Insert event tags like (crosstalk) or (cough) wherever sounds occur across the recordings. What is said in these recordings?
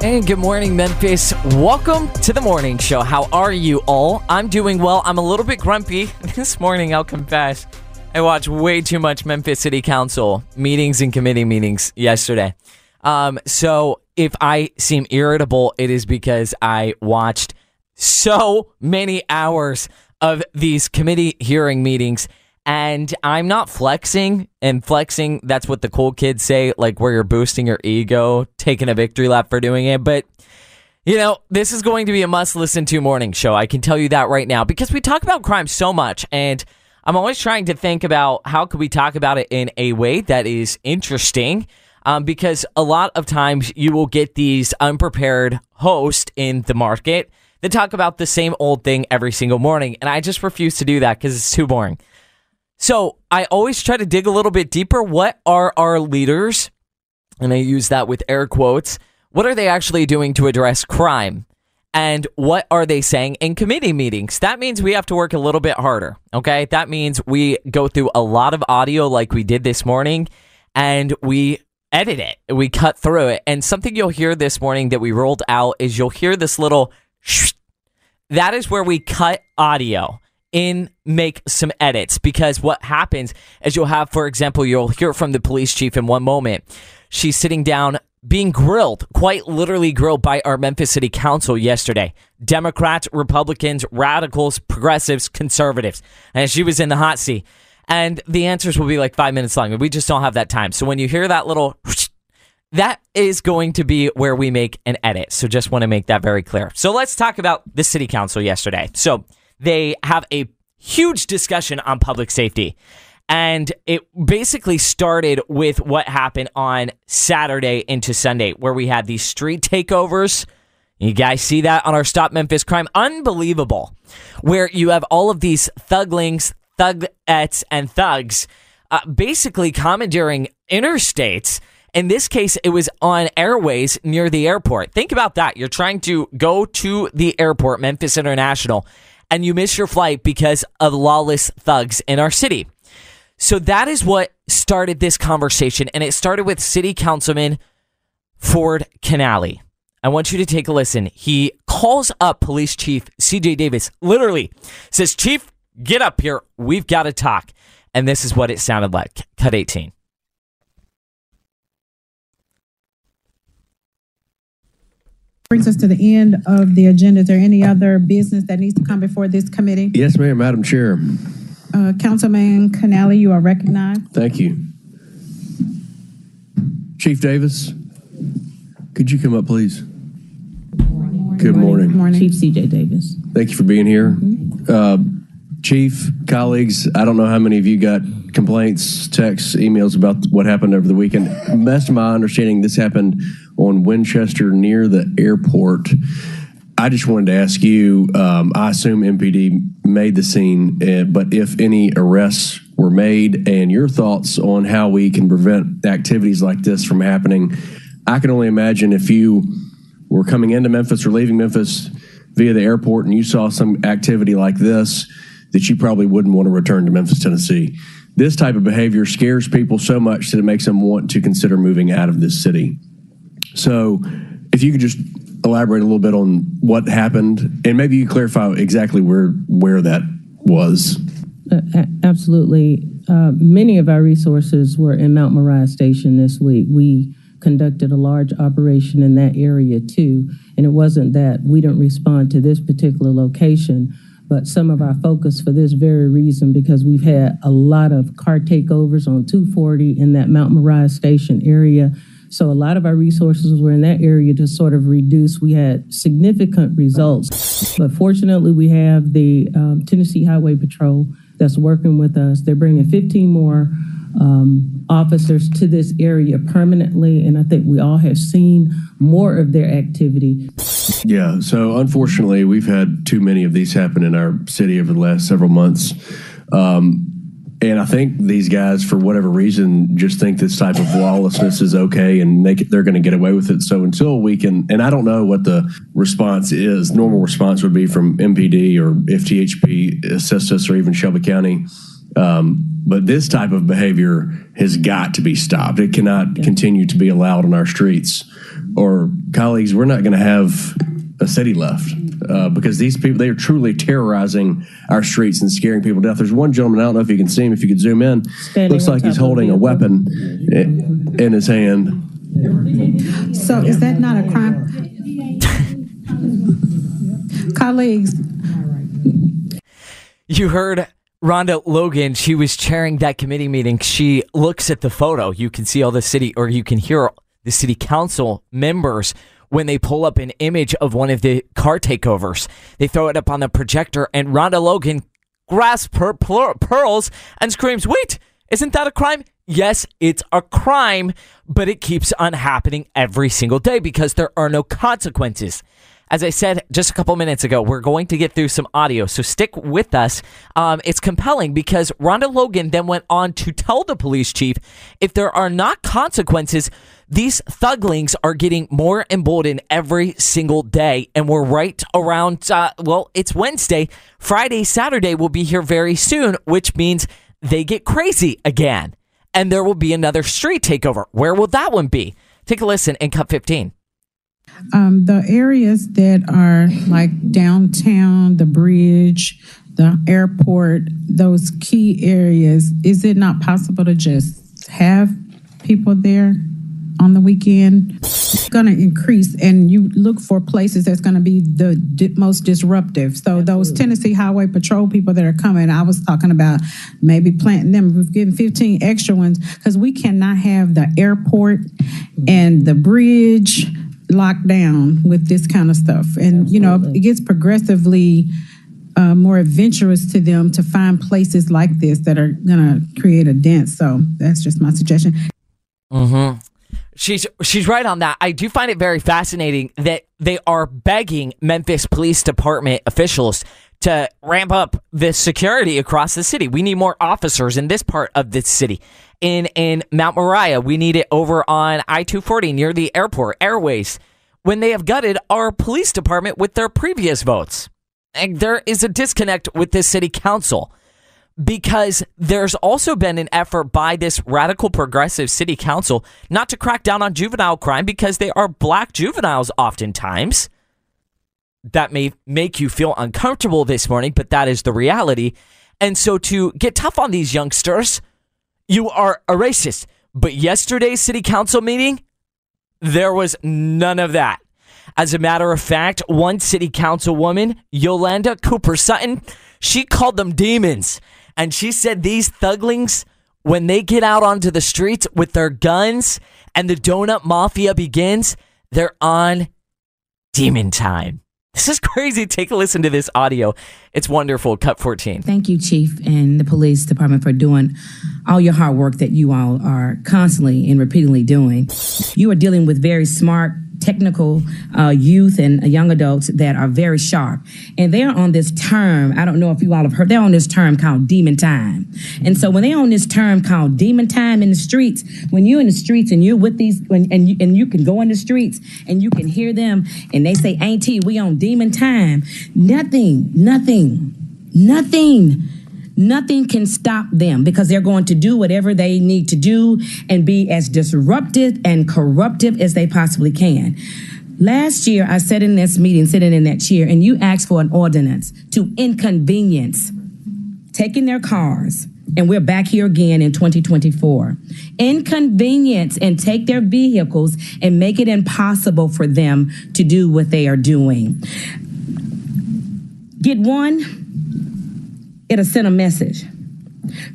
And good morning, Memphis. Welcome to the morning show. How are you all? I'm doing well. I'm a little bit grumpy (laughs) this morning, I'll confess. I watched way too much Memphis City Council meetings and committee meetings yesterday. Um, so if I seem irritable, it is because I watched so many hours of these committee hearing meetings and I'm not flexing, and flexing, that's what the cool kids say, like where you're boosting your ego, taking a victory lap for doing it. But, you know, this is going to be a must listen to morning show. I can tell you that right now because we talk about crime so much. And I'm always trying to think about how could we talk about it in a way that is interesting. Um, because a lot of times you will get these unprepared hosts in the market that talk about the same old thing every single morning. And I just refuse to do that because it's too boring. So I always try to dig a little bit deeper. What are our leaders, and I use that with air quotes, what are they actually doing to address crime? And what are they saying in committee meetings? That means we have to work a little bit harder. Okay. That means we go through a lot of audio like we did this morning and we edit it. We cut through it. And something you'll hear this morning that we rolled out is you'll hear this little that is where we cut audio in make some edits. Because what happens is you'll have for example you'll hear from the police chief in one moment. She's sitting down being grilled quite literally grilled by our Memphis City Council yesterday. Democrats Republicans radicals progressives conservatives. And she was in the hot seat. And the answers will be like 5 minutes long but we just don't have that time. So when you hear that little that is going to be where we make an edit. So just want to make that very clear. So let's talk about the city council yesterday. So they have a huge discussion on public safety. And it basically started with what happened on Saturday into Sunday, where we had these street takeovers. You guys see that on our Stop Memphis Crime? Unbelievable. Where you have all of these thuglings, thugettes, and thugs uh, basically commandeering interstates. In this case, it was on airways near the airport. Think about that. You're trying to go to the airport, Memphis International, and you miss your flight because of lawless thugs in our city. So that is what started this conversation, and it started with City Councilman Ford Canale. I want you to take a listen. He calls up Police Chief CJ Davis, literally says, Chief, get up here. We've got to talk. And this is what it sounded like. Cut 18. Brings us to the end of the agenda. Is there any other business that needs to come before this committee? Yes, ma'am, Madam Chair. Uh, Councilman Canale, you are recognized. Thank you. Chief Davis, could you come up, please? Good morning. Good Morning. Chief CJ Davis. Thank you for being here. Uh, Chief, colleagues, I don't know how many of you got complaints, texts, emails about what happened over the weekend. Best of my understanding, this happened on Winchester near the airport. I just wanted to ask you. Um, I assume MPD made the scene, uh, but if any arrests were made, and your thoughts on how we can prevent activities like this from happening. I can only imagine if you were coming into Memphis or leaving Memphis via the airport and you saw some activity like this, that you probably wouldn't want to return to Memphis, Tennessee. This type of behavior scares people so much that it makes them want to consider moving out of this city. So, if you could just elaborate a little bit on what happened, and maybe you clarify exactly where where that was. Uh, absolutely. Uh, many of our resources were in Mount Moriah Station this week. We conducted a large operation in that area too, and it wasn't that we didn't respond to this particular location, but some of our focus for this very reason because we've had a lot of car takeovers on 240 in that Mount Moriah Station area so a lot of our resources were in that area to sort of reduce. We had significant results, but fortunately, we have the um, Tennessee Highway Patrol that's working with us. They're bringing 15 more um, officers to this area permanently, and I think we all have seen more of their activity. Yeah, so unfortunately, we've had too many of these happen in our city over the last several months. Um, and I think these guys, for whatever reason, just think this type of lawlessness is okay and they, they're going to get away with it. So until we can, and I don't know what the response is, normal response would be from MPD or if THP assists us or even Shelby County. Um, but this type of behavior has got to be stopped. It cannot yeah. continue to be allowed on our streets. or colleagues, we're not going to have a city left uh, because these people they are truly terrorizing our streets and scaring people to death. There's one gentleman I don't know if you can see him. If you could zoom in, Standing looks like he's holding a weapon i- in his hand. So is that not a crime? (laughs) Colleagues, You heard Rhonda Logan. She was chairing that committee meeting. She looks at the photo. You can see all the city, or you can hear the city council members when they pull up an image of one of the car takeovers. They throw it up on the projector, and Rhonda Logan grasps her pearls and screams, Wait, isn't that a crime? Yes, it's a crime, but it keeps on happening every single day because there are no consequences. As I said just a couple minutes ago, we're going to get through some audio, so stick with us. Um, it's compelling because Rhonda Logan then went on to tell the police chief if there are not consequences, these thuglings are getting more emboldened every single day. And we're right around, uh, well, it's Wednesday. Friday, Saturday will be here very soon, which means they get crazy again. And there will be another street takeover. Where will that one be? Take a listen in Cut 15. Um, the areas that are like downtown, the bridge, the airport, those key areas, is it not possible to just have people there on the weekend? It's going to increase, and you look for places that's going to be the di- most disruptive. So those Tennessee Highway Patrol people that are coming, I was talking about maybe planting them. We've given 15 extra ones because we cannot have the airport and the bridge locked down with this kind of stuff. And, you know, it gets progressively uh, more adventurous to them to find places like this that are going to create a dent. So that's just my suggestion. Mm-hmm. She's she's right on that. I do find it very fascinating that they are begging Memphis Police Department officials to ramp up the security across the city. We need more officers in this part of the city. In in Mount Moriah, we need it over on I-240 near the airport, airways. When they have gutted our police department with their previous votes. And there is a disconnect with this city council because there's also been an effort by this radical progressive city council not to crack down on juvenile crime because they are black juveniles oftentimes. That may make you feel uncomfortable this morning, but that is the reality. And so to get tough on these youngsters, you are a racist. But yesterday's city council meeting, there was none of that. As a matter of fact, one city councilwoman, Yolanda Cooper Sutton, she called them demons. And she said these thuglings, when they get out onto the streets with their guns and the donut mafia begins, they're on demon time. This is crazy. Take a listen to this audio. It's wonderful. Cut 14. Thank you, Chief, and the police department for doing all your hard work that you all are constantly and repeatedly doing. You are dealing with very smart, technical uh, youth and young adults that are very sharp. And they're on this term, I don't know if you all have heard, they're on this term called demon time. And so when they're on this term called demon time in the streets, when you're in the streets and you're with these, when, and, you, and you can go in the streets and you can hear them and they say, Auntie, we on demon time, nothing, nothing, nothing. Nothing can stop them because they're going to do whatever they need to do and be as disruptive and corruptive as they possibly can. Last year, I sat in this meeting, sitting in that chair, and you asked for an ordinance to inconvenience taking their cars, and we're back here again in 2024. Inconvenience and take their vehicles and make it impossible for them to do what they are doing. Get one, it'll send a message.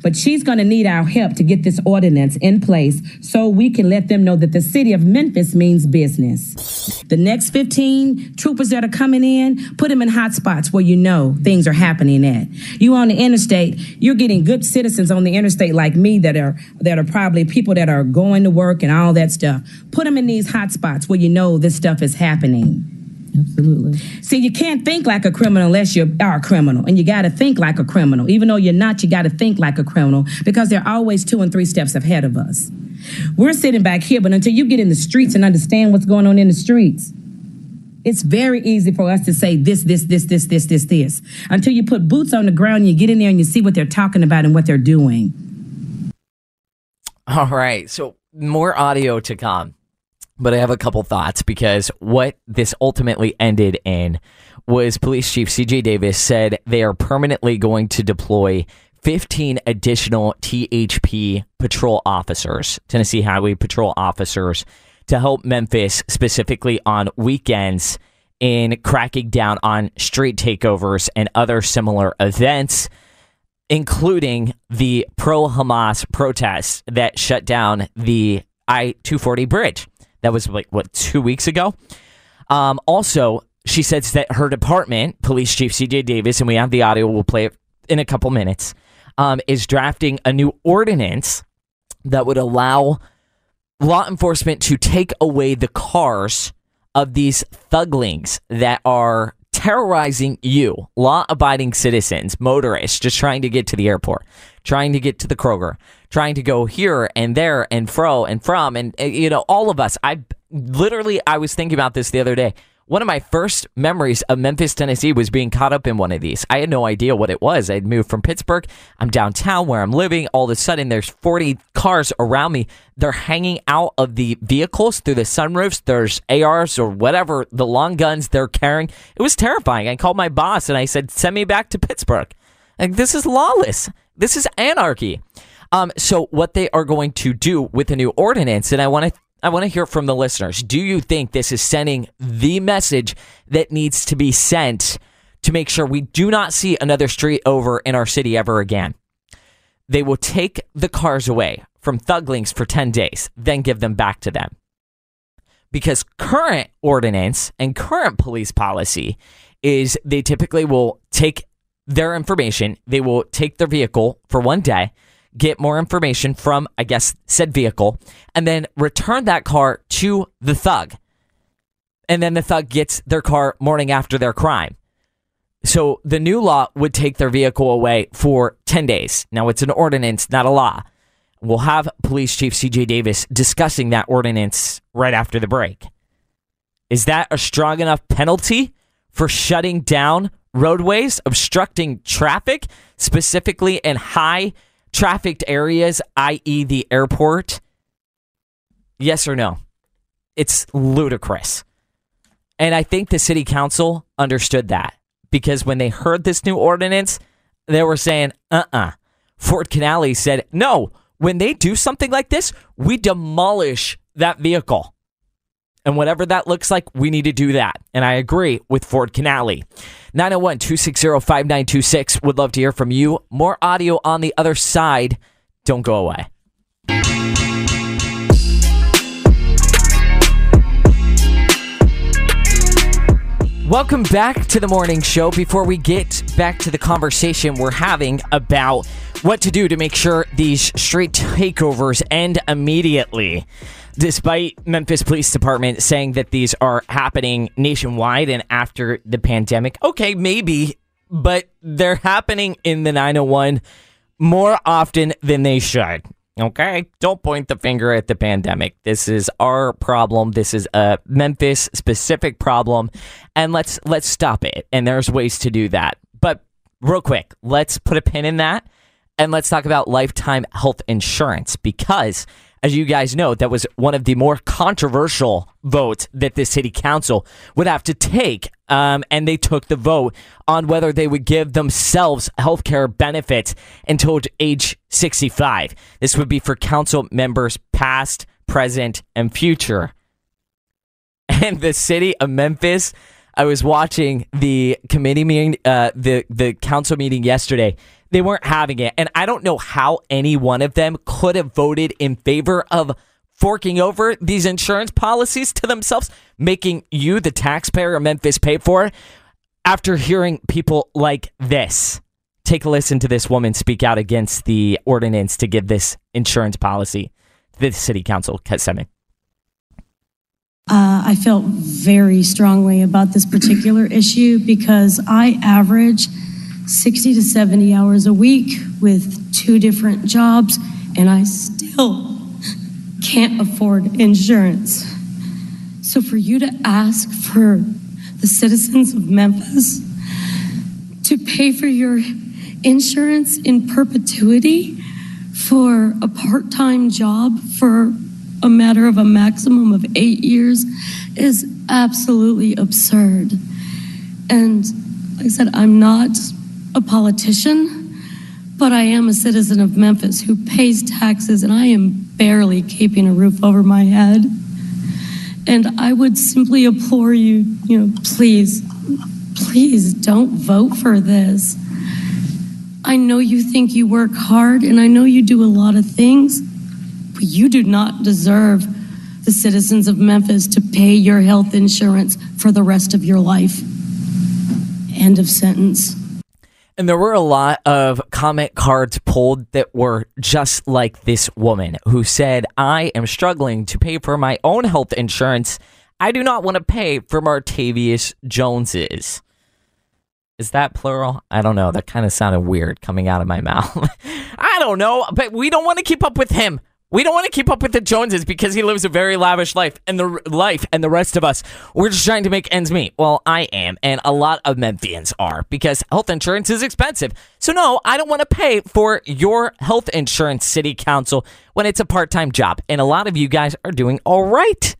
But she's going to need our help to get this ordinance in place so we can let them know that the city of Memphis means business. The next 15 troopers that are coming in, put them in hot spots where you know things are happening at. You on the interstate, you're getting good citizens on the interstate like me that are that are probably people that are going to work and all that stuff. Put them in these hot spots where you know this stuff is happening. Absolutely. See, you can't think like a criminal unless you are a criminal. And you got to think like a criminal. Even though you're not, you got to think like a criminal because they're always two and three steps ahead of us. We're sitting back here, but until you get in the streets and understand what's going on in the streets, it's very easy for us to say this, this, this, this, this, this, this. Until you put boots on the ground and you get in there and you see what they're talking about and what they're doing. All right. So more audio to come. But I have a couple thoughts because what this ultimately ended in was Police Chief CJ Davis said they are permanently going to deploy 15 additional THP patrol officers, Tennessee Highway Patrol officers, to help Memphis specifically on weekends in cracking down on street takeovers and other similar events, including the pro Hamas protests that shut down the I 240 bridge. That was like, what, two weeks ago? Um, also, she says that her department, Police Chief CJ Davis, and we have the audio, we'll play it in a couple minutes, um, is drafting a new ordinance that would allow law enforcement to take away the cars of these thuglings that are terrorizing you, law abiding citizens, motorists, just trying to get to the airport, trying to get to the Kroger, trying to go here and there and fro and from. And, uh, you know, all of us, I literally, I was thinking about this the other day. One of my first memories of Memphis, Tennessee was being caught up in one of these. I had no idea what it was. I'd moved from Pittsburgh. I'm downtown where I'm living. All of a sudden, there's 40 cars around me. They're hanging out of the vehicles through the sunroofs. There's ARs or whatever, the long guns they're carrying. It was terrifying. I called my boss and I said, send me back to Pittsburgh. Like, this is lawless. This is anarchy. Um, so, what they are going to do with the new ordinance, and I want to I want to hear from the listeners. Do you think this is sending the message that needs to be sent to make sure we do not see another street over in our city ever again? They will take the cars away from thuglings for 10 days, then give them back to them. Because current ordinance and current police policy is they typically will take their information, they will take their vehicle for one day, get more information from, I guess, said vehicle, and then return that car to the thug. And then the thug gets their car morning after their crime. So the new law would take their vehicle away for 10 days. Now it's an ordinance, not a law. We'll have Police Chief CJ Davis discussing that ordinance right after the break. Is that a strong enough penalty for shutting down roadways, obstructing traffic, specifically in high trafficked areas, i.e., the airport? Yes or no? It's ludicrous. And I think the city council understood that because when they heard this new ordinance, they were saying, uh uh-uh. uh. Ford Canale said, no, when they do something like this, we demolish that vehicle. And whatever that looks like, we need to do that. And I agree with Ford Canale. 901 260 5926. Would love to hear from you. More audio on the other side. Don't go away. Welcome back to the morning show. Before we get back to the conversation we're having about what to do to make sure these street takeovers end immediately, despite Memphis Police Department saying that these are happening nationwide and after the pandemic. Okay, maybe, but they're happening in the 901 more often than they should. Okay, don't point the finger at the pandemic. This is our problem. This is a Memphis specific problem, and let's let's stop it. And there's ways to do that. But real quick, let's put a pin in that and let's talk about lifetime health insurance because as you guys know, that was one of the more controversial votes that the city council would have to take. Um, and they took the vote on whether they would give themselves health care benefits until age 65. This would be for council members past, present, and future. (laughs) And the city of Memphis, I was watching the committee meeting, uh, the the council meeting yesterday, they weren't having it. And I don't know how any one of them could have voted in favor of forking over these insurance policies to themselves, making you, the taxpayer of Memphis, pay for it after hearing people like this. Take a listen to this woman speak out against the ordinance to give this insurance policy to the city council. Kesemi. Uh, I felt very strongly about this particular issue because I average 60 to 70 hours a week with two different jobs, and I still can't afford insurance. So, for you to ask for the citizens of Memphis to pay for your insurance in perpetuity for a part time job for a matter of a maximum of eight years is absolutely absurd. And like I said, I'm not a politician, but I am a citizen of Memphis who pays taxes, and I am barely keeping a roof over my head. And I would simply implore you, you know, please, please don't vote for this. I know you think you work hard, and I know you do a lot of things, but you do not deserve the citizens of Memphis to pay your health insurance for the rest of your life. End of sentence. And there were a lot of comment cards pulled that were just like this woman who said, I am struggling to pay for my own health insurance. I do not want to pay for Martavius Jones's. Is that plural? I don't know. That kind of sounded weird coming out of my (laughs) mouth. I don't know, but we don't want to keep up with him. We don't want to keep up with the Joneses because he lives a very lavish life, and the life and the rest of us, we're just trying to make ends meet. Well, I am, and a lot of Memphians are because health insurance is expensive. So no, I don't want to pay for your health insurance, City Council, when it's a part-time job, and a lot of you guys are doing all right.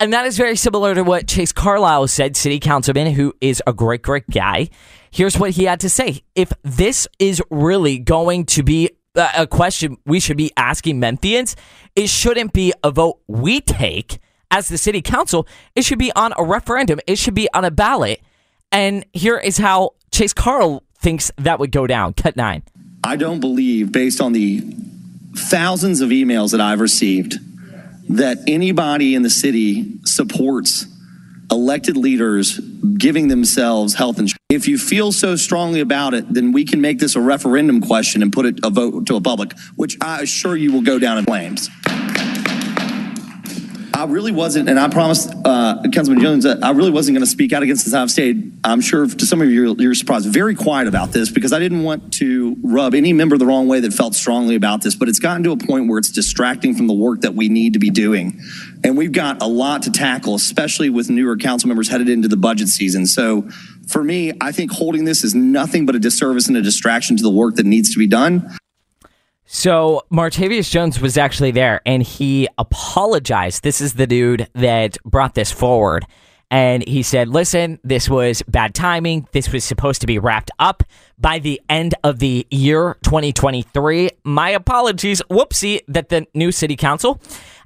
And that is very similar to what Chase Carlisle said, city councilman, who is a great, great guy. Here's what he had to say. If this is really going to be Uh, a question we should be asking Memphians, it shouldn't be a vote we take as the city council. It should be on a referendum. It should be on a ballot. And here is how Chase Carl thinks that would go down. Cut nine. I don't believe, based on the thousands of emails that I've received, that anybody in the city supports elected leaders giving themselves health insurance. If you feel so strongly about it, then we can make this a referendum question and put it a vote to a public, which I assure you will go down in flames. I really wasn't, and I promised uh, Councilman Jones that I really wasn't going to speak out against this. I've stayed, I'm sure to some of you, you're, you're surprised, very quiet about this because I didn't want to rub any member the wrong way that felt strongly about this. But it's gotten to a point where it's distracting from the work that we need to be doing. And we've got a lot to tackle, especially with newer council members headed into the budget season. So for me, I think holding this is nothing but a disservice and a distraction to the work that needs to be done. So Martavius Jones was actually there and he apologized. This is the dude that brought this forward. And he said, listen, this was bad timing. This was supposed to be wrapped up by the end of the year 2023. My apologies. Whoopsie that the new city council,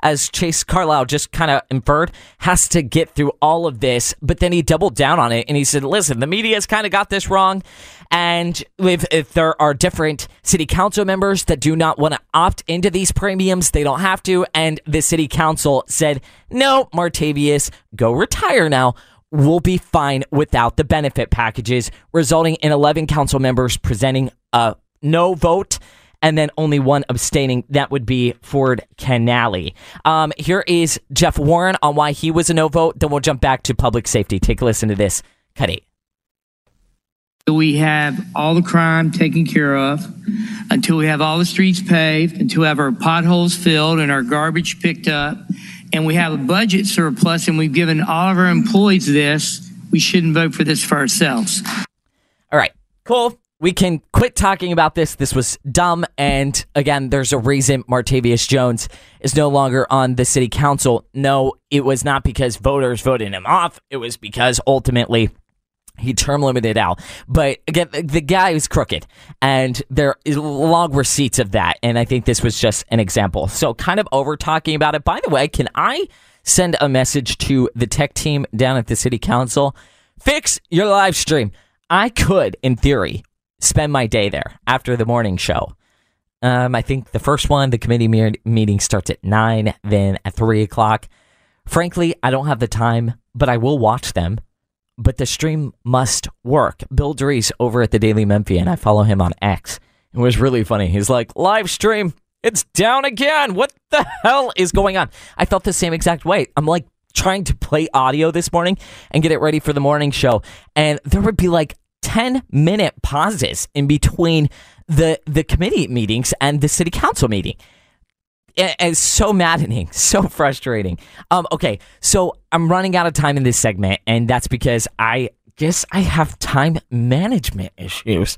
as Chase Carlisle just kind of inferred, has to get through all of this. But then he doubled down on it and he said, listen, the media's kind of got this wrong. And if, if there are different city council members that do not want to opt into these premiums, they don't have to. And the city council said, no, Martavius, go retire now. We'll be fine without the benefit packages, resulting in 11 council members presenting a no vote and then only one abstaining. That would be Ford Canale. Um, here is Jeff Warren on why he was a no vote. Then we'll jump back to public safety. Take a listen to this. Cut eight we have all the crime taken care of, until we have all the streets paved, until we have our potholes filled and our garbage picked up, and we have a budget surplus and we've given all of our employees this, we shouldn't vote for this for ourselves. All right, cool. We can quit talking about this. This was dumb. And again, there's a reason Martavius Jones is no longer on the city council. No, it was not because voters voted him off. It was because ultimately he term limited out. But again, the guy is crooked, and there is long receipts of that. And I think this was just an example. So, kind of over talking about it. By the way, can I send a message to the tech team down at the city council? Fix your live stream. I could, in theory, spend my day there after the morning show. Um, I think the first one, the committee me- meeting starts at nine, then at three o'clock. Frankly, I don't have the time, but I will watch them but the stream must work. Bill Dries over at the Daily Memphian, I follow him on X. It was really funny. He's like, live stream, it's down again. What the hell is going on? I felt the same exact way. I'm like trying to play audio this morning and get it ready for the morning show. And there would be like 10 minute pauses in between the the committee meetings and the city council meeting it's so maddening, (laughs) so frustrating. Um, okay, so I'm running out of time in this segment, and that's because I guess I have time management issues.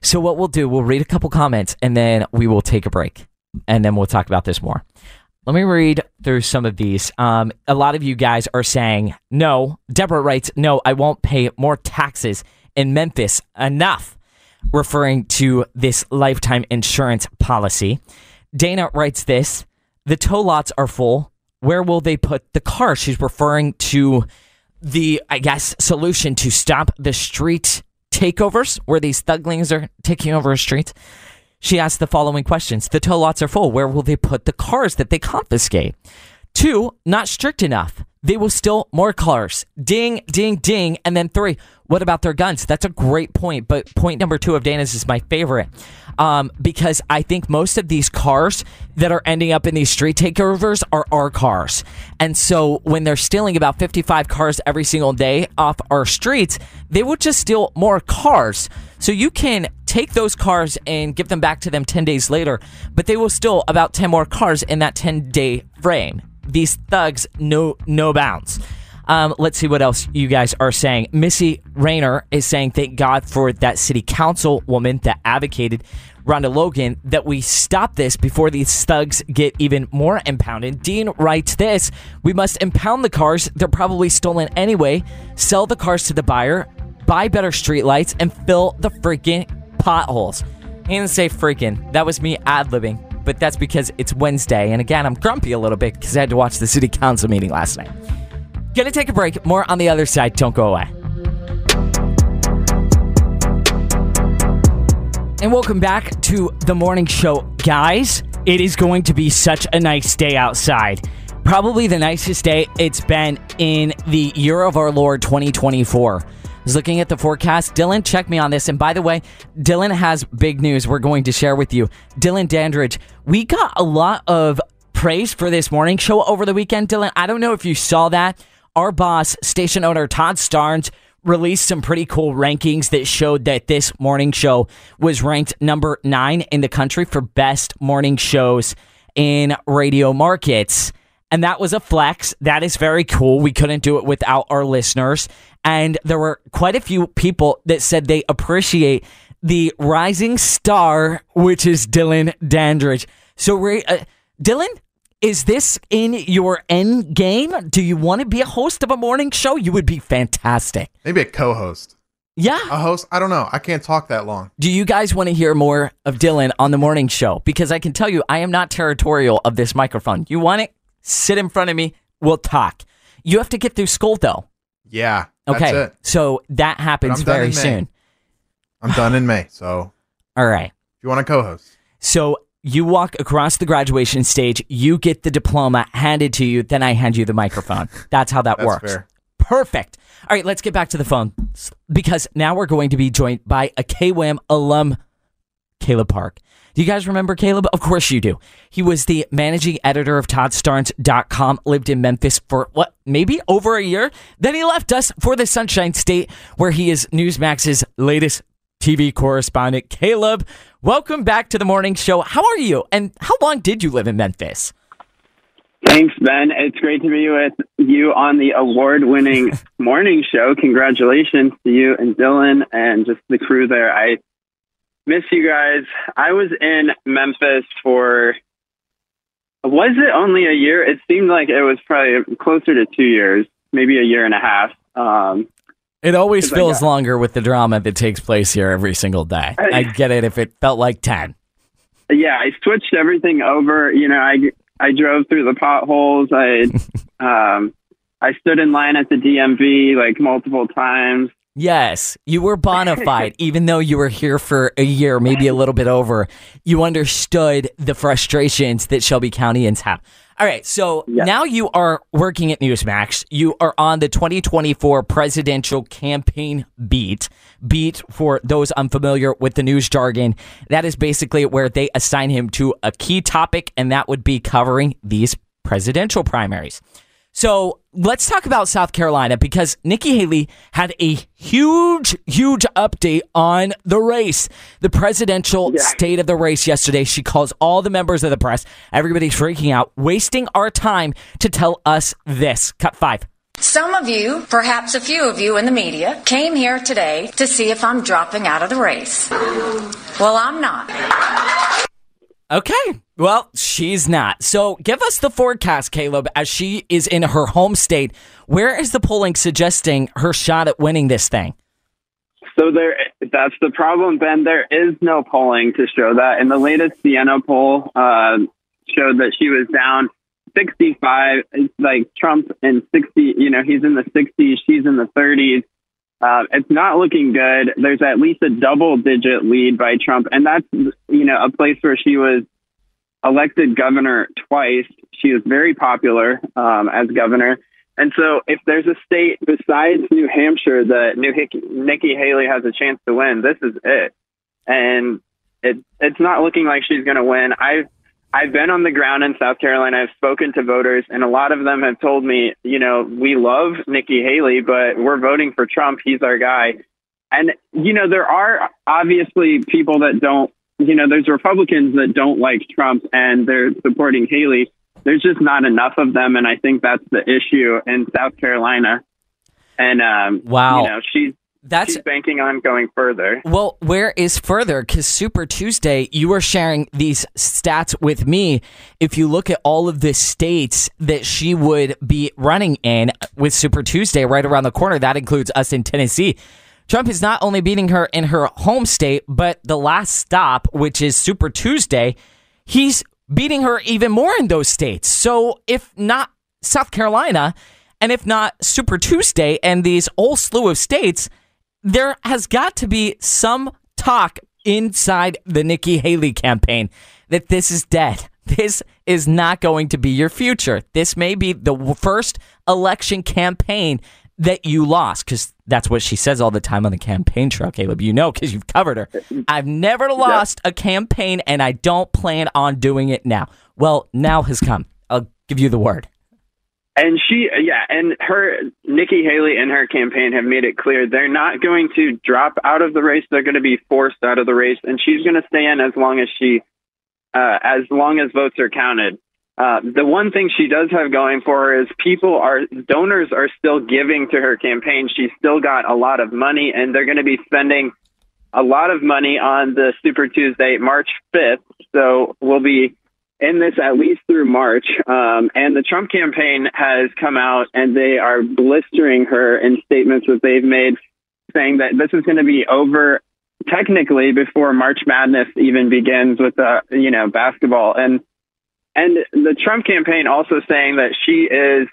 So what we'll do, we'll read a couple comments, and then we will take a break, and then we'll talk about this more. Let me read through some of these. Um, a lot of you guys are saying no. Deborah writes, no, I won't pay more taxes in Memphis. Enough, referring to this lifetime insurance policy. Dana writes this the tow lots are full. Where will they put the car? She's referring to the, I guess, solution to stop the street takeovers where these thuglings are taking over a street. She asks the following questions The tow lots are full. Where will they put the cars that they confiscate? Two, not strict enough. They will steal more cars. Ding, ding, ding. And then three, what about their guns? That's a great point. But point number two of Dana's is my favorite um, because I think most of these cars that are ending up in these street takeovers are our cars. And so when they're stealing about 55 cars every single day off our streets, they would just steal more cars. So you can take those cars and give them back to them 10 days later, but they will steal about 10 more cars in that 10 day frame. These thugs no no bounds. Um, let's see what else you guys are saying. Missy Rayner is saying, thank God for that city council woman that advocated Rhonda Logan that we stop this before these thugs get even more impounded. Dean writes this We must impound the cars. They're probably stolen anyway. Sell the cars to the buyer, buy better streetlights, and fill the freaking potholes. Didn't say freaking. That was me ad libbing. But that's because it's Wednesday. And again, I'm grumpy a little bit because I had to watch the city council meeting last night. Gonna take a break. More on the other side. Don't go away. And welcome back to the morning show, guys. It is going to be such a nice day outside. Probably the nicest day it's been in the year of our Lord 2024 looking at the forecast. Dylan, check me on this. And by the way, Dylan has big news we're going to share with you. Dylan Dandridge, we got a lot of praise for this morning show over the weekend. Dylan, I don't know if you saw that. Our boss, station owner Todd Starnes, released some pretty cool rankings that showed that this morning show was ranked number nine in the country for best morning shows in radio markets. And that was a flex. That is very cool. We couldn't do it without our listeners. And there were quite a few people that said they appreciate the rising star, which is Dylan Dandridge. So, uh, Dylan, is this in your end game? Do you want to be a host of a morning show? You would be fantastic. Maybe a co host. Yeah. A host? I don't know. I can't talk that long. Do you guys want to hear more of Dylan on the morning show? Because I can tell you, I am not territorial of this microphone. You want it? Sit in front of me. We'll talk. You have to get through school, though. Yeah. Okay. So that happens very soon. I'm done in May. So. (sighs) All right. If you want to co host. So you walk across the graduation stage, you get the diploma handed to you, then I hand you the microphone. (laughs) That's how that That's works. fair. Perfect. All right, let's get back to the phone because now we're going to be joined by a KWAM alum, Caleb Parke. Do you guys remember Caleb? Of course you do. He was the managing editor of ToddStarnes.com, lived in Memphis for what, maybe over a year? Then he left us for the Sunshine State, where he is Newsmax's latest TV correspondent. Caleb, welcome back to the morning show. How are you? And how long did you live in Memphis? Thanks, Ben. It's great to be with you on the award winning (laughs) morning show. Congratulations to you and Dylan and just the crew there. I miss you guys. I was in Memphis for, was it only a year? It seemed like it was probably closer to two years, maybe a year and a half. Um, It always feels got- longer with the drama that takes place here every single day. I get it if it felt like 10. yeah, I switched everything over. You know, I I drove through the potholes. I (laughs) um I stood in line at the DMV like multiple times. Yes, you were bona fide, (laughs) even though you were here for a year, maybe a little bit over. You understood the frustrations that Shelby Countyans have. All right, so now you are working at Newsmax. You are on the 2024 presidential campaign beat. Beat, for those unfamiliar with the news jargon, that is basically where they assign him to a key topic, and that would be covering these presidential primaries. So let's talk about South Carolina because Nikki Haley had a huge, huge update on the race, the presidential state of the race yesterday. She calls all the members of the press, everybody's freaking out, wasting our time to tell us this. Cut five. Some of you, perhaps a few of you in the media, came here today to see if I'm dropping out of the race. Well, I'm not. Okay. Well, she's not. So give us the forecast, Caleb, as she is in her home state. Where is the polling suggesting her shot at winning this thing? So there, that's the problem, Ben. There is no polling to show that. And the latest Siena poll uh, showed that she was down 65. It's like Trump in 60. You know, he's in the 60s, she's in the 30s. Uh, it's not looking good. There's at least a double-digit lead by Trump, and that's you know a place where she was elected governor twice. She was very popular um, as governor. And so, if there's a state besides New Hampshire that New Hick- Nikki Haley has a chance to win, this is it. And it it's not looking like she's going to win. I've I've been on the ground in South Carolina. I've spoken to voters, and a lot of them have told me, you know, we love Nikki Haley, but we're voting for Trump. He's our guy. And you know, there are obviously people that don't. You know, there's Republicans that don't like Trump, and they're supporting Haley there's just not enough of them, and I think that's the issue in South Carolina. And um, wow, you know, she's that's banking on going further. Well, where is further? Because Super Tuesday, you were sharing these stats with me. If you look at all of the states that she would be running in with Super Tuesday right around the corner, that includes us in Tennessee. Trump is not only beating her in her home state, but the last stop, which is Super Tuesday, he's beating her even more in those states. So if not South Carolina, and if not Super Tuesday and these whole slew of states, there has got to be some talk inside the Nikki Haley campaign that this is dead. This is not going to be your future. This may be the first election campaign that you lost because that's what she says all the time on the campaign trail, Caleb. You know, because you've covered her. I've never lost a campaign and I don't plan on doing it now. Well, now has come. I'll give you the word. And she, yeah, and her, Nikki Haley and her campaign have made it clear they're not going to drop out of the race. They're going to be forced out of the race, and she's going to stay in as long as she, uh, as long as votes are counted. Uh, the one thing she does have going for her is people are donors are still giving to her campaign. She's still got a lot of money, and they're going to be spending a lot of money on the Super Tuesday, March 5th. So we'll be in this at least through March. Um, and the Trump campaign has come out and they are blistering her in statements that they've made saying that this is going to be over technically before March Madness even begins with the, you know, basketball. And and the Trump campaign also saying that she is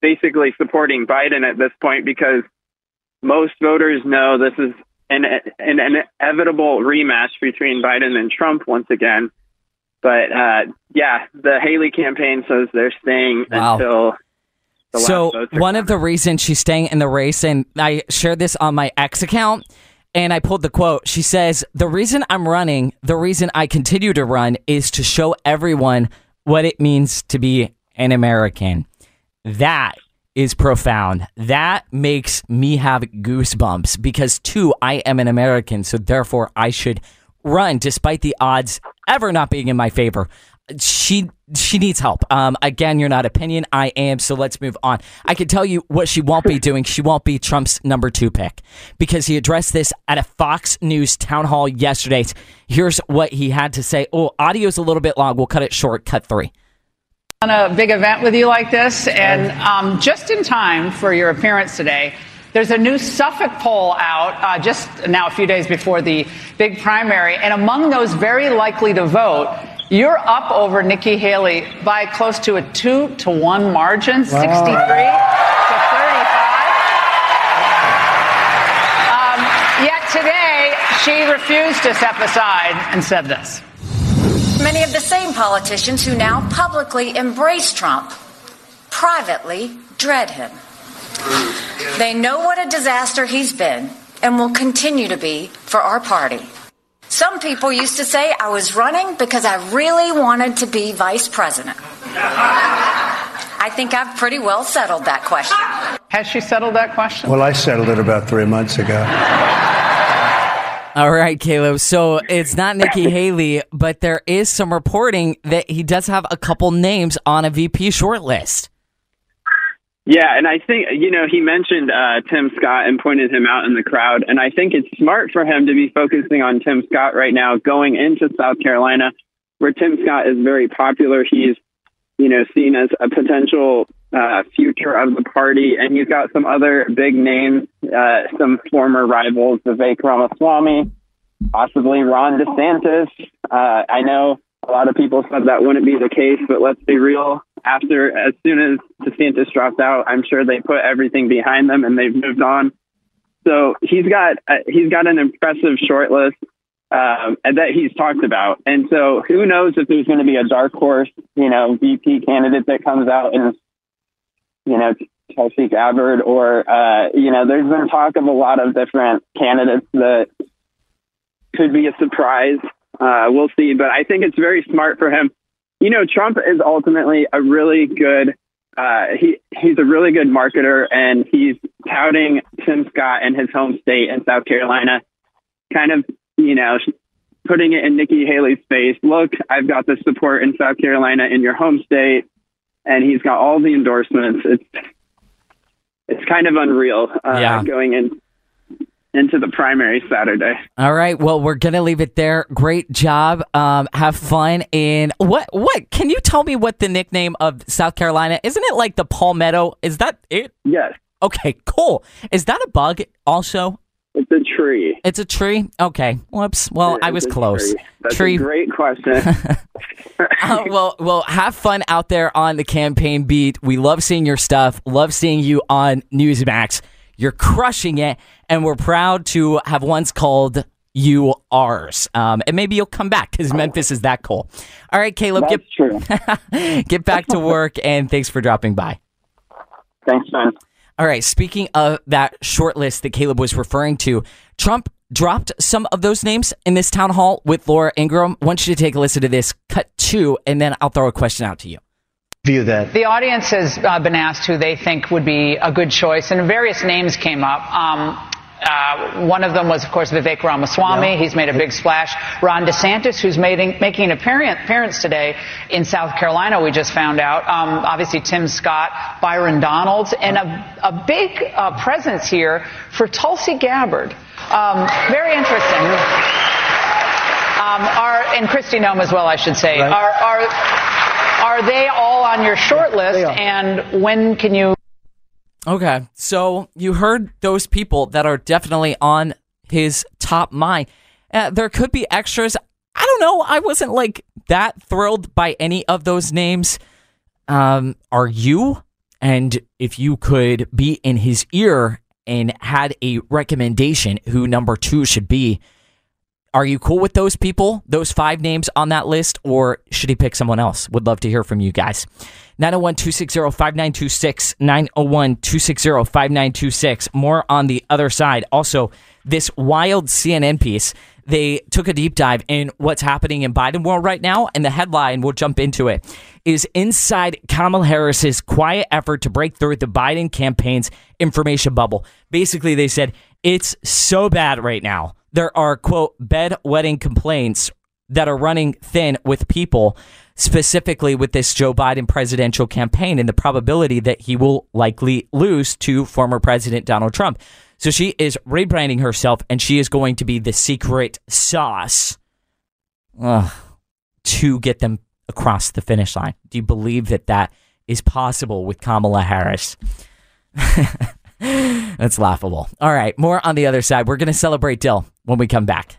basically supporting Biden at this point because most voters know this is an, an, an inevitable rematch between Biden and Trump once again. But uh, yeah, the Haley campaign says they're staying Wow. until So one of the reasons she's staying in the race, and I shared this on my X account, and I pulled the quote. She says, "The reason I'm running, the reason I continue to run, is to show everyone what it means to be an American." That is profound. That makes me have goosebumps because two, I am an American, so therefore I should run despite the odds ever not being in my favor. She she needs help. Um, again, you're not opinion. I am. So let's move on. I can tell you what she won't be (laughs) doing. She won't be Trump's number two pick because he addressed this at a Fox News town hall yesterday. Here's what he had to say. Oh, audio's a little bit long. We'll cut it short. Cut three. on a big event with you like this, and um, just in time for your appearance today. There's a new Suffolk poll out uh, just now, a few days before the big primary, and among those very likely to vote, you're up over Nikki Haley by close to a two to one margin, 63 to 35. Um, yet today, she refused to step aside and said this. Many of the same politicians who now publicly embrace Trump privately dread him. They know what a disaster he's been and will continue to be for our party. Some people used to say I was running because I really wanted to be vice president. I think I've pretty well settled that question. Has she settled that question? Well, I settled it about three months ago. All right, Caleb. So it's not Nikki Haley, but there is some reporting that he does have a couple names on a VP shortlist. Yeah, and I think you know he mentioned uh, Tim Scott and pointed him out in the crowd, and I think it's smart for him to be focusing on Tim Scott right now, going into South Carolina. where Tim Scott is very popular. He's, you know, seen as a potential uh, future of the party, and you've got some other big names, uh, some former rivals, Vivek Ramaswamy, possibly Ron DeSantis. Uh, I know a lot of people said that wouldn't be the case, but let's be real. After, as soon as DeSantis dropped out, I'm sure they put everything behind them and they've moved on. So he's got uh, he's got an impressive short list um, that he's talked about, and so who knows if there's going to be a dark horse, you know, VP candidate that comes out and you know Tulsi Gabbard, or uh, you know, there's been talk of a lot of different candidates that could be a surprise. Uh, we'll see, but I think it's very smart for him. You know, Trump is ultimately a really good. Uh, he he's a really good marketer, and he's touting Tim Scott and his home state in South Carolina, kind of you know putting it in Nikki Haley's face. Look, I've got the support in South Carolina in your home state, and he's got all the endorsements. It's it's kind of unreal uh, Yeah. going in into the primary Saturday. All right. Well, we're gonna leave it there. Great job. Um, have fun. In what? What? Can you tell me what the nickname of South Carolina? Isn't it like the Palmetto? Is that it? Yes. Okay. Cool. Is that a bug? Also, It's a tree. it's a tree. Okay. Whoops. Well, I was close. tree. That's a great question. (laughs) Uh, well, well, have fun out there on the campaign beat. We love seeing your stuff. Love seeing you on Newsmax. You're crushing it, and we're proud to have once called you ours. Um, and maybe you'll come back because Memphis is that cool. All right, Caleb, That's true. get (laughs) get back to work, and thanks for dropping by. Thanks, man. All right. Speaking of that short list that Caleb was referring to, Trump dropped some of those names in this town hall with Laura Ingraham. I want you to take a listen to this, cut two, and then I'll throw a question out to you. View that. The audience has uh, been asked who they think would be a good choice, and various names came up. Um, uh, one of them was, of course, Vivek Ramaswamy. He's made a big splash. Ron DeSantis, who's making, making an appearance, today in South Carolina, we just found out. Um, obviously, Tim Scott, Byron Donalds, and a, a big uh, presence here for Tulsi Gabbard. Um, very interesting. Um, are and Kristi Noem as well, I should say. Right. Are are are they all on your short list? And when can you? Okay, so you heard those people that are definitely on his top mind. Uh, there could be extras. I don't know. I wasn't like that thrilled by any of those names. Um, are you? And if you could be in his ear and had a recommendation who number two should be, are you cool with those people, those five names on that list, or should he pick someone else? Would love to hear from you guys. 901 260 5926, 901 260 5926. More on the other side. Also, this wild CNN piece, they took a deep dive in what's happening in Biden world right now, and the headline, we'll jump into it, is inside Kamala Harris's quiet effort to break through the Biden campaign's information bubble. Basically, they said it's so bad right now there are quote bedwetting complaints that are running thin with people specifically with this Joe Biden presidential campaign and the probability that he will likely lose to former president Donald Trump. So she is rebranding herself and she is going to be the secret sauce to get them across the finish line. Do you believe that that is possible with Kamala Harris? (laughs) (laughs) That's laughable. All right, more on the other side. We're going to celebrate Dill when we come back.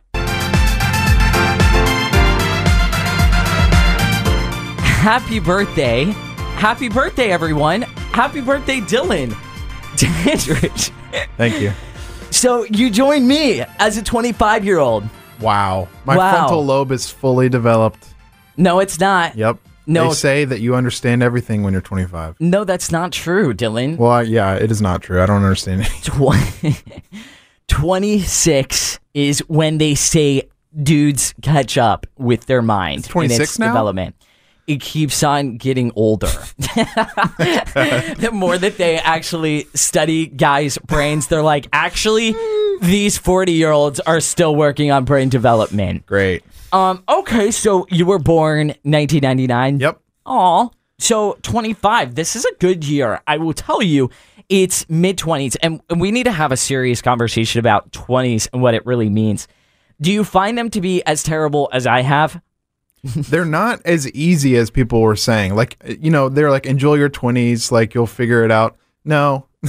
Happy birthday. Happy birthday, everyone. Happy birthday, Dylan. (laughs) Dandridge. Thank you. So you joined me as a 25 year old. Wow. My Wow. frontal lobe is fully developed. No, it's not. Yep. No. They say that you understand everything when you're 25. No, that's not true, Dylan. Well, I- yeah, it is not true. I don't understand it. (laughs) Tw- (laughs) 26 is when they say dudes catch up with their mind in 26 its now? development. It keeps on getting older. (laughs) the more that they actually study guys' brains, they're like, actually, these 40 year olds are still working on brain development. Great. Um, okay, so you were born 1999. Yep. Aw. So 25. This is a good year. I will tell you, it's mid 20s, and, we need to have a serious conversation about 20s and what it really means. Do you find them to be as terrible as I have? (laughs) they're not as easy as people were saying. Like, you know, they're like, enjoy your 20s, like, you'll figure it out. No, (laughs)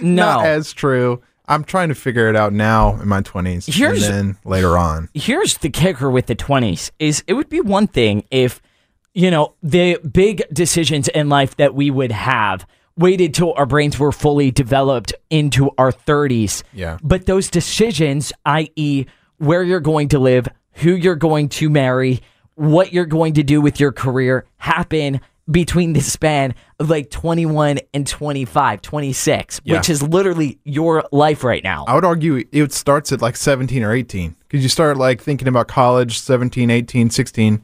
No. not as true. I'm trying to figure it out now in my 20s. Here's- and then later on. here's the kicker with the 20s is it would be one thing if you know the big decisions in life that we would have waited till our brains were fully developed into our 30s Yeah. but those decisions i.e where you're going to live who you're going to marry what you're going to do with your career happen between the span of like 21 and 25 26 Yeah. which is literally your life right now I would argue it starts at like 17 or 18 because you start like thinking about college 17, 18, 16,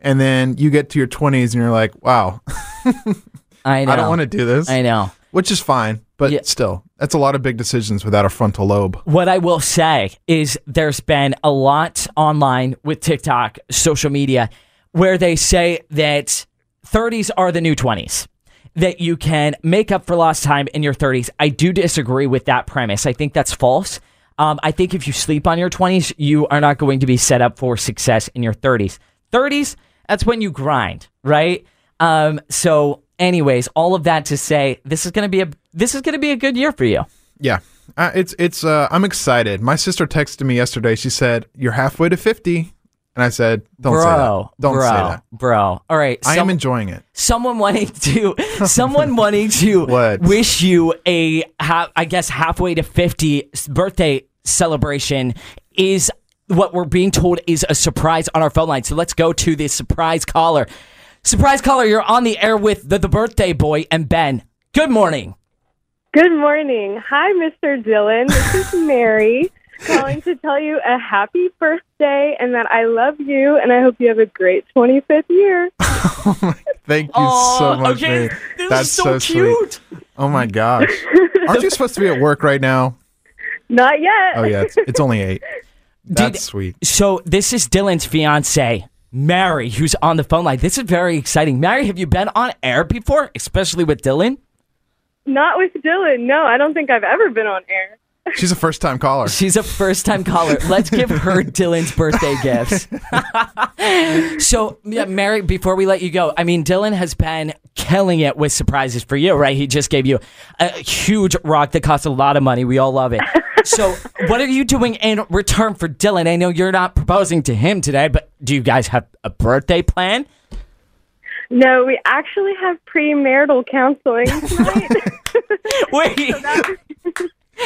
and then you get to your 20s and you're like, wow, (laughs) I know I don't want to do this. I know. Which is fine, but still, that's a lot of big decisions without a frontal lobe. What I will say is there's been a lot online with TikTok, social media, where they say that 30s are the new 20s, that you can make up for lost time in your 30s. I do disagree with that premise. I think that's false. Um, I think if you sleep on your 20s, you are not going to be set up for success in your 30s. 30s, that's when you grind, right? Um, so, anyways, all of that to say, this is gonna be a this is gonna be a good year for you. Yeah. Uh, it's it's uh, I'm excited. My sister texted me yesterday. She said, "You're halfway to 50." And I said, "Don't bro, say that. Don't bro, say that." bro. All right, I am enjoying it. someone wanting to (laughs) someone wanting to (laughs) wish you a ha- I guess halfway to 50 birthday celebration is what we're being told is a surprise on our phone line. So let's go to the surprise caller. Surprise caller, you're on the air with the, the birthday boy and Ben. Good morning. Good morning. Hi, Mr. Dylan. This is (laughs) Mary calling to tell you a happy birthday and that I love you and I hope you have a great 25th year. (laughs) Oh thank you Oh, so much, okay. Mary. This is That's so sweet. Oh my gosh. (laughs) Aren't you supposed to be at work right now? Not yet. Oh yeah, it's, it's only eight. (laughs) That's Did- sweet. So this is Dylan's fiance, Mary, who's on the phone line. This is very exciting. Mary, have you been on air before, especially with Dylan? Not with Dylan. No, I don't think I've ever been on air. She's a first time caller. (laughs) She's a first time caller. Let's give her (laughs) Dylan's birthday gifts. (laughs) so, yeah, Mary, before we let you go, I mean, Dylan has been killing it with surprises for you, right? He just gave you a huge rock that costs a lot of money. We all love it. So, what are you doing in return for Dylan? I know you're not proposing to him today, but do you guys have a birthday plan? No, we actually have premarital counseling tonight. Wait.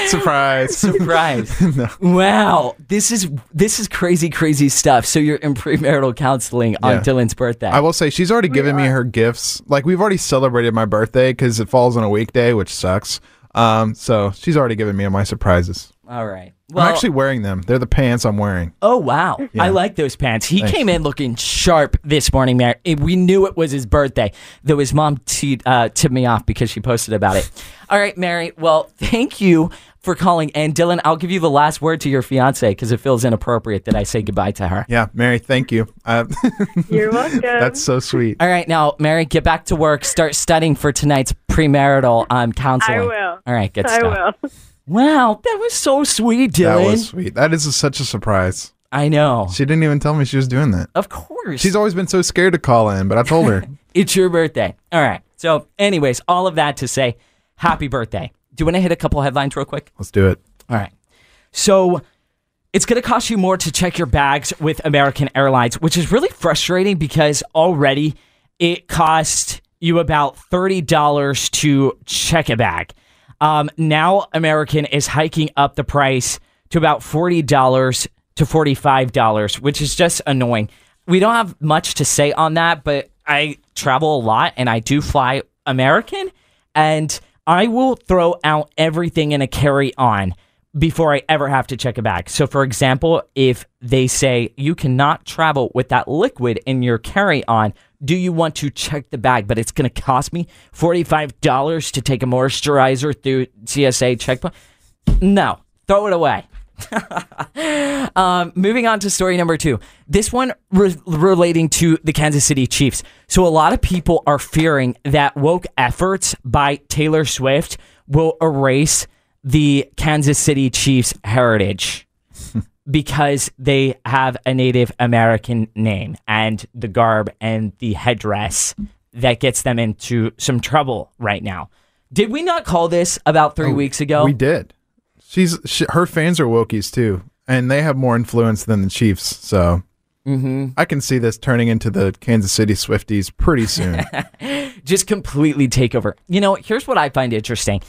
Surprise. (laughs) Surprise. (laughs) Wow. This is this is crazy, crazy stuff. So you're in premarital counseling on Yeah. Dylan's birthday. I will say she's already given me her gifts. Like we've already celebrated my birthday because it falls on a weekday, which sucks. Um, so she's already given me my surprises. All right. I'm actually wearing them. They're the pants I'm wearing. Oh wow, Yeah. I like those pants. He Thanks. came in looking sharp this morning, man. Eh, We knew it was his birthday, though his mom te- uh, tipped me off because she posted about it. (laughs) All right, Mary. Well, thank you for calling. And Dylan, I'll give you the last word to your fiance because it feels inappropriate that I say goodbye to her. Yeah, Mary, thank you. Uh, (laughs) You're welcome. that's so sweet. All right, now, Mary, get back to work. Start studying for tonight's premarital um, counseling. I will. All right, good I stuff. will. Wow, that was so sweet, Dylan. That was sweet. That is a, such a surprise. I know. She didn't even tell me she was doing that. Of course. She's always been so scared to call in, but I told her. (laughs) It's your birthday. All right. So, anyways, all of that to say, happy birthday. Do you want to hit a couple headlines real quick? Let's do it. All right. So, it's going to cost you more to check your bags with American Airlines, which is really frustrating because already it costs you about $30 to check a bag. Um, now, American is hiking up the price to about $40 to $45, which is just annoying. We don't have much to say on that, but I travel a lot and I do fly American, and I will throw out everything in a carry on before I ever have to check a bag. So, for example, if they say you cannot travel with that liquid in your carry on, do you want to check the bag? But it's going to cost me $45 to take a moisturizer through CSA checkpoint? No, throw it away. (laughs) um, moving on to story number two. This one re- relating to the Kansas City Chiefs. So, a lot of people are fearing that woke efforts by Taylor Swift will erase the Kansas City Chiefs' heritage. (laughs) because they have a Native American name and the garb and the headdress that gets them into some trouble right now. Did we not call this about three weeks ago? We did. She's she, her fans are wokies too, and they have more influence than the Chiefs. So Mhm. I can see this turning into the Kansas City Swifties pretty soon. (laughs) just completely take over. You know, here's what I find interesting.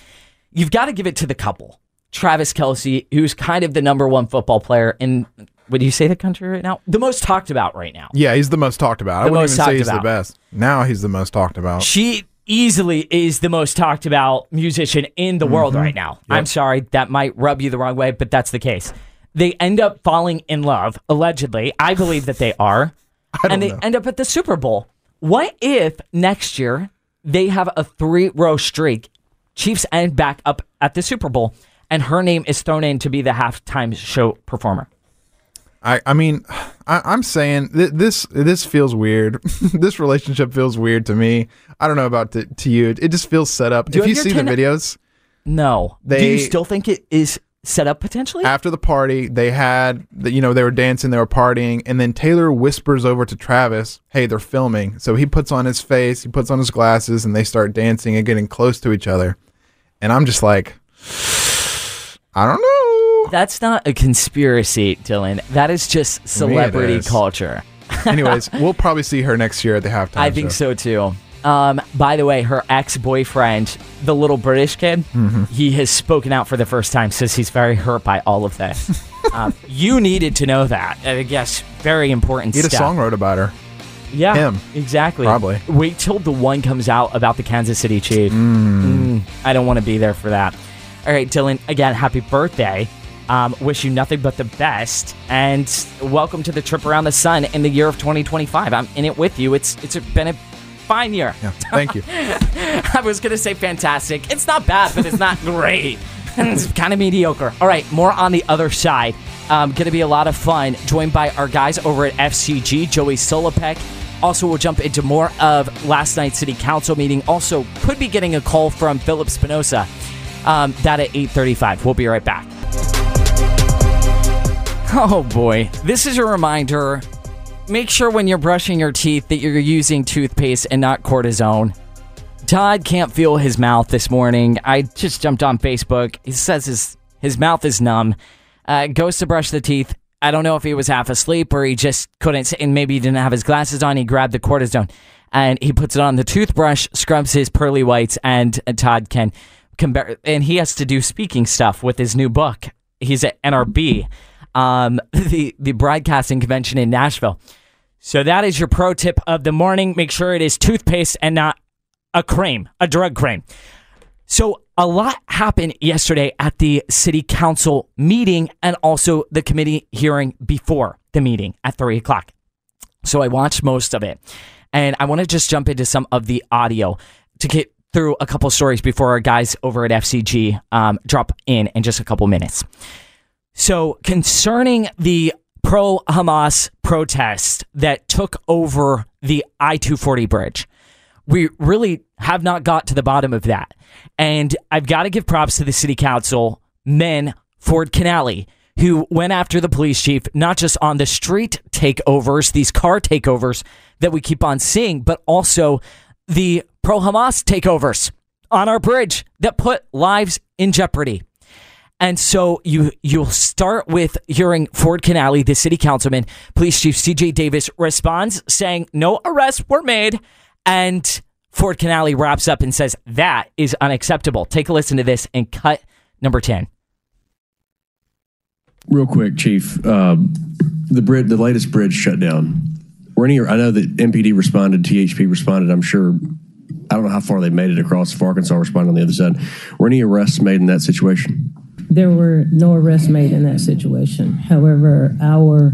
You've got to give it to the couple. Travis Kelce, who's kind of the number one football player in, would you say the country right now? The most talked about right now. yeah, he's the most talked about. I The wouldn't most even say he's about. the best. Now he's the most talked about. She easily is the most talked about musician in the world Mhm. right now. Yep. I'm sorry, that might rub you the wrong way, but that's the case. They end up falling in love, allegedly. I believe that they are. (laughs) and they end up at the Super Bowl. What if next year they have a three row streak? Chiefs end back up at the Super Bowl, and her name is thrown in to be the halftime show performer. I, I mean, I, I'm saying th- this this feels weird. (laughs) this relationship feels weird to me. I don't know about to, to you. It just feels set up. Do you if you see your the videos, No. Do you still think it is set up potentially? after the party, they had the, you know they were dancing, they were partying, and then Taylor whispers over to Travis, "Hey, they're filming." So he puts on his face, he puts on his glasses, and they start dancing and getting close to each other. And I'm just like, I don't know. That's not a conspiracy, Dylan. That is just celebrity is. culture. (laughs) Anyways, we'll probably see her next year at the halftime. I think show. so too. Um, by the way, her ex boyfriend, the little British kid, Mhm. he has spoken out for the first time, says he's very hurt by all of this. (laughs) um, you needed to know that. I guess very important He had a song wrote about her. Yeah, Him. exactly. Probably. Wait till the one comes out about the Kansas City Chief. Mm, I don't want to be there for that. All right, Dylan. Again, happy birthday. Um, wish you nothing but the best, and welcome to the trip around the sun in the year of 2025. I'm in it with you. It's it's been a fine year. Yeah, thank you. (laughs) I was gonna say fantastic. It's not bad, but it's not great. (laughs) it's kind of mediocre. All right, more on the other side. Um, gonna be a lot of fun. Joined by our guys over at FCG, Joey Solopek. Also, we'll jump into more of last night's city council meeting. Also, could be getting a call from Philip Spinoza. Um, that at 8:35. We'll be right back. Oh boy, this is a reminder. Make sure when you're brushing your teeth that you're using toothpaste and not cortisone. Todd can't feel his mouth this morning. I just jumped on Facebook. He says his his mouth is numb. Uh, goes to brush the teeth. I don't know if he was half asleep or he just couldn't, and maybe he didn't have his glasses on. He grabbed the cortisone and he puts it on the toothbrush, scrubs his pearly whites, and, and Todd can And he has to do speaking stuff with his new book. He's at NRB, um, (laughs) the the broadcasting convention in Nashville. So that is your pro tip of the morning. Make sure it is toothpaste and not a cream, a drug cream. So a lot happened yesterday at the city council meeting and also the committee hearing before the meeting at three o'clock. So I watched most of it. And I want to just jump into some of the audio to get through a couple stories before our guys over at FCG um, drop in in just a couple minutes. So, concerning the pro Hamas protest that took over the I 240 bridge, we really have not got to the bottom of that. And I've got to give props to the city council men, Ford Canale, who went after the police chief, not just on the street takeovers, these car takeovers that we keep on seeing, but also the pro Hamas takeovers on our bridge that put lives in jeopardy. And so you you'll start with hearing Ford Canale, the city councilman, police chief CJ Davis responds saying no arrests were made, and Ford Canale wraps up and says that is unacceptable. Take a listen to this and cut number ten. Real quick, Chief. Um, the bridge, the latest bridge shut down. Were any? I know that MPD responded, THP responded. I'm sure. I don't know how far they made it across. If Arkansas responded on the other side, were any arrests made in that situation? There were no arrests made in that situation. However, our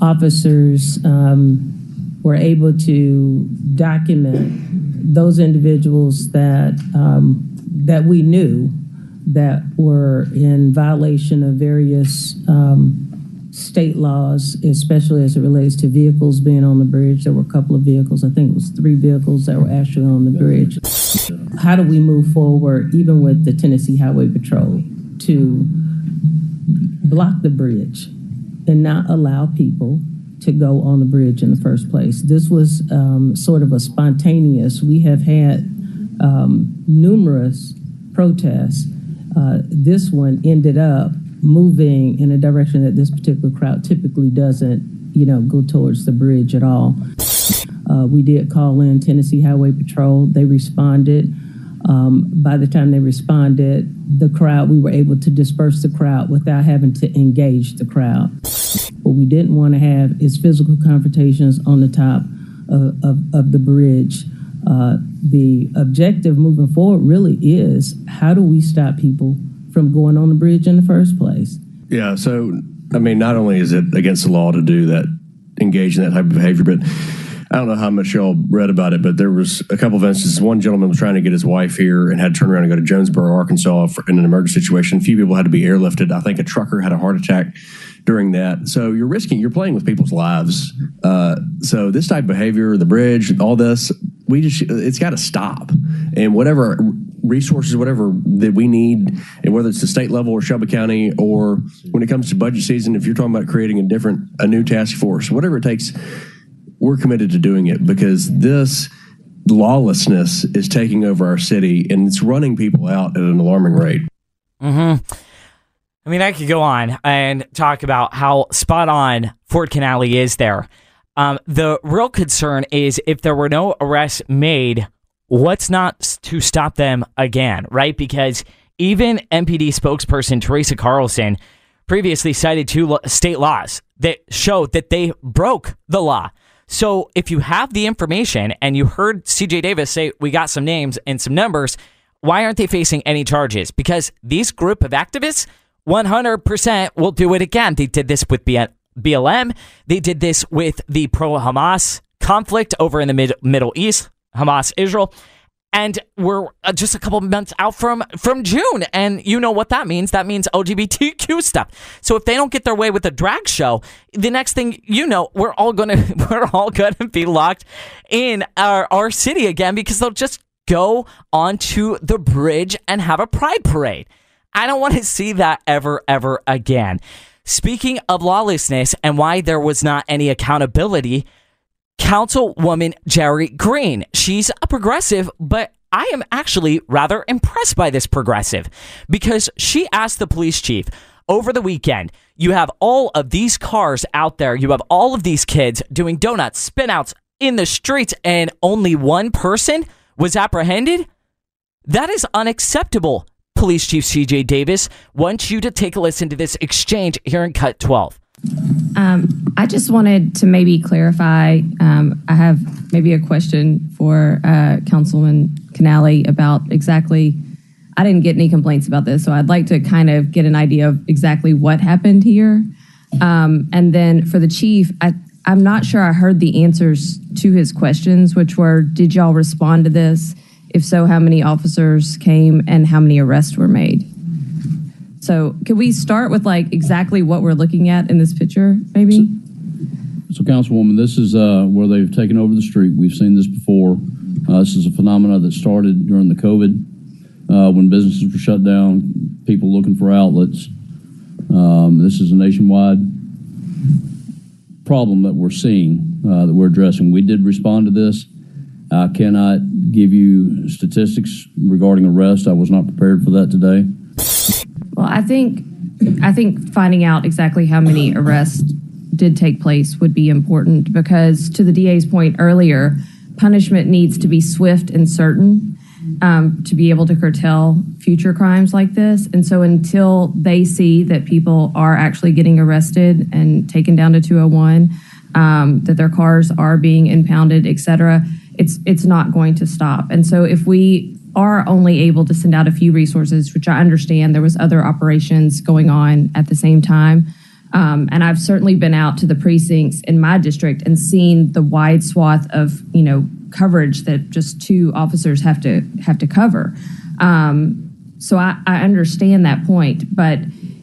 officers um, were able to document those individuals that um, that we knew that were in violation of various um, state laws, especially as it relates to vehicles being on the bridge. There were a couple of vehicles, I think it was three vehicles that were actually on the bridge. How do we move forward, even with the Tennessee Highway Patrol, to block the bridge and not allow people to go on the bridge in the first place. This was um, sort of a spontaneous, we have had um, numerous protests. Uh, This one ended up moving in a direction that this particular crowd typically doesn't, you know, go towards the bridge at all. Uh, We did call in Tennessee Highway Patrol. They responded. Um, By the time they responded, the crowd, we were able to disperse the crowd without having to engage the crowd. What we didn't want to have is physical confrontations on the top of, of, of the bridge. Uh, the objective moving forward really is how do we stop people from going on the bridge in the first place? Yeah. So, I mean, not only is it against the law to do that, engage in that type of behavior, but I don't know how much y'all read about it, but there was a couple of instances. One gentleman was trying to get his wife here and had to turn around and go to Jonesboro, Arkansas for, in an emergency situation. A few people had to be airlifted. I think a trucker had a heart attack during that. So you're risking, you're playing with people's lives. Uh, so this type of behavior, the bridge, all this, we just, it's got to stop. And whatever resources, whatever that we need, and whether it's the state level or Shelby County, or when it comes to budget season, if you're talking about creating a different, a new task force, whatever it takes, we're committed to doing it because this lawlessness is taking over our city and it's running people out at an alarming rate. Mm-hmm. I mean, I could go on and talk about how spot on Ford Canale is there. Um, the real concern is if there were no arrests made, what's not to stop them again, right? Because even MPD spokesperson Teresa Carlson previously cited two state laws that showed that they broke the law. So if you have the information and you heard CJ Davis say, we got some names and some numbers, why aren't they facing any charges? Because these group of activists 100% will do it again. They did this with BLM. They did this with the pro Hamas conflict over in the mid- Middle East, Hamas Israel. And we're uh, just a couple months out from from June, and you know what that means. That means LGBTQ stuff. So if they don't get their way with a drag show, the next thing you know, we're all gonna (laughs) we're all gonna be locked in our our city again because they'll just go onto the bridge and have a pride parade. I don't want to see that ever, ever again. Speaking of lawlessness and why there was not any accountability, Councilwoman Jerri Green. She's a progressive, but I am actually rather impressed by this progressive because she asked the police chief over the weekend, you have all of these cars out there, you have all of these kids doing donuts, spinouts in the streets, and only one person was apprehended? That is unacceptable. Police Chief CJ Davis wants you to take a listen to this exchange here in Cut 12. Um, I just wanted to maybe clarify. Um, I have maybe a question for uh, Councilman Canale about exactly. I didn't get any complaints about this, so I'd like to kind of get an idea of exactly what happened here. Um, and then for the chief, I, I'm not sure I heard the answers to his questions, which were Did y'all respond to this? If so, how many officers came and how many arrests were made? So, can we start with like exactly what we're looking at in this picture, maybe? So, Councilwoman, this is uh, where they've taken over the street. We've seen this before. Uh, this is a phenomenon that started during the COVID uh, when businesses were shut down, people looking for outlets. Um, this is a nationwide problem that we're seeing, uh, that we're addressing. We did respond to this. I cannot give you statistics regarding arrest. I was not prepared for that today. Well, I think I think finding out exactly how many arrests did take place would be important because, to the DA's point earlier, punishment needs to be swift and certain um, to be able to curtail future crimes like this. And so, until they see that people are actually getting arrested and taken down to 201, um, that their cars are being impounded, et cetera, it's it's not going to stop. And so, if we are only able to send out a few resources, which I understand there was other operations going on at the same time. Um, and I've certainly been out to the precincts in my district and seen the wide swath of you know coverage that just two officers have to have to cover. Um, so I, I understand that point, but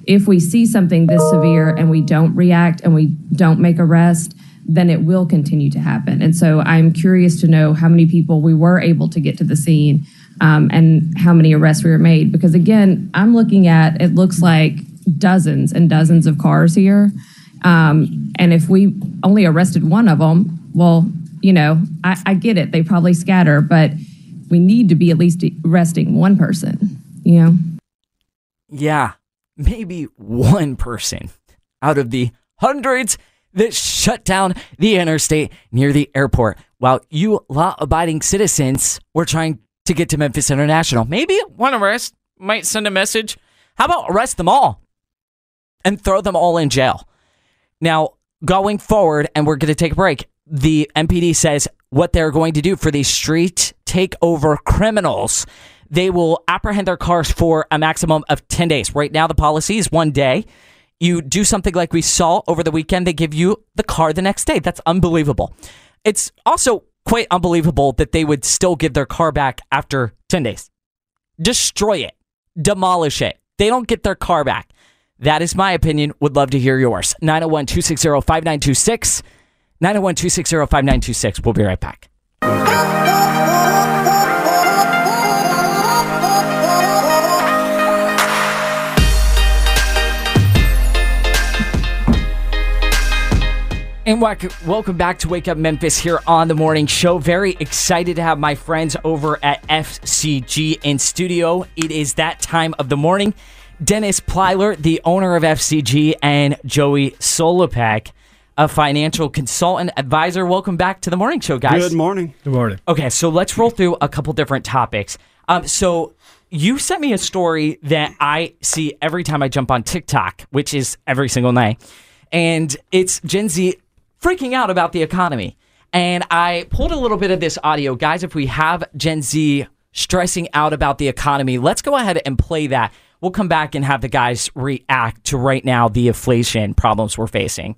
if we see something this severe and we don't react and we don't make arrest, then it will continue to happen. And so I'm curious to know how many people we were able to get to the scene um, and how many arrests we were made. Because again, I'm looking at it looks like dozens and dozens of cars here. Um, and if we only arrested one of them, well, you know, I, I get it. They probably scatter, but we need to be at least arresting one person, you know? Yeah, maybe one person out of the hundreds that shut down the interstate near the airport while you law abiding citizens were trying to get to Memphis International. Maybe one arrest might send a message. How about arrest them all and throw them all in jail? Now, going forward, and we're going to take a break, the MPD says what they're going to do for these street takeover criminals. They will apprehend their cars for a maximum of 10 days. Right now, the policy is one day. You do something like we saw over the weekend, they give you the car the next day. That's unbelievable. It's also quite unbelievable that they would still give their car back after 10 days. Destroy it, demolish it. They don't get their car back. That is my opinion. Would love to hear yours. 901 260 5926. 901 260 5926. We'll be right back. And welcome back to Wake Up Memphis here on the morning show. Very excited to have my friends over at FCG in studio. It is that time of the morning. Dennis Plyler, the owner of FCG, and Joey Solopek, a financial consultant advisor. Welcome back to the morning show, guys. Good morning. Good morning. Okay, so let's roll through a couple different topics. Um, so you sent me a story that I see every time I jump on TikTok, which is every single night, and it's Gen Z freaking out about the economy. And I pulled a little bit of this audio, guys. If we have Gen Z stressing out about the economy, let's go ahead and play that. We'll come back and have the guys react to right now the inflation problems we're facing.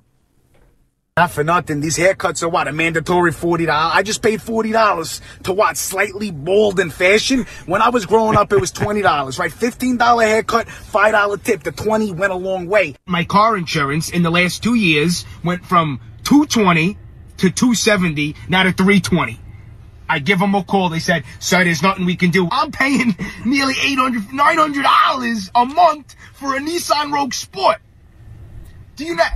Not for nothing. These haircuts are what? A mandatory $40. I just paid $40 to what? Slightly bald in fashion? When I was growing up, it was $20, right? $15 haircut, $5 tip. The 20 went a long way. My car insurance in the last two years went from 220 to 270, now to 320. I give them a call. They said, sir, there's nothing we can do. I'm paying (laughs) nearly $800, $900 a month for a Nissan Rogue Sport. Do you not?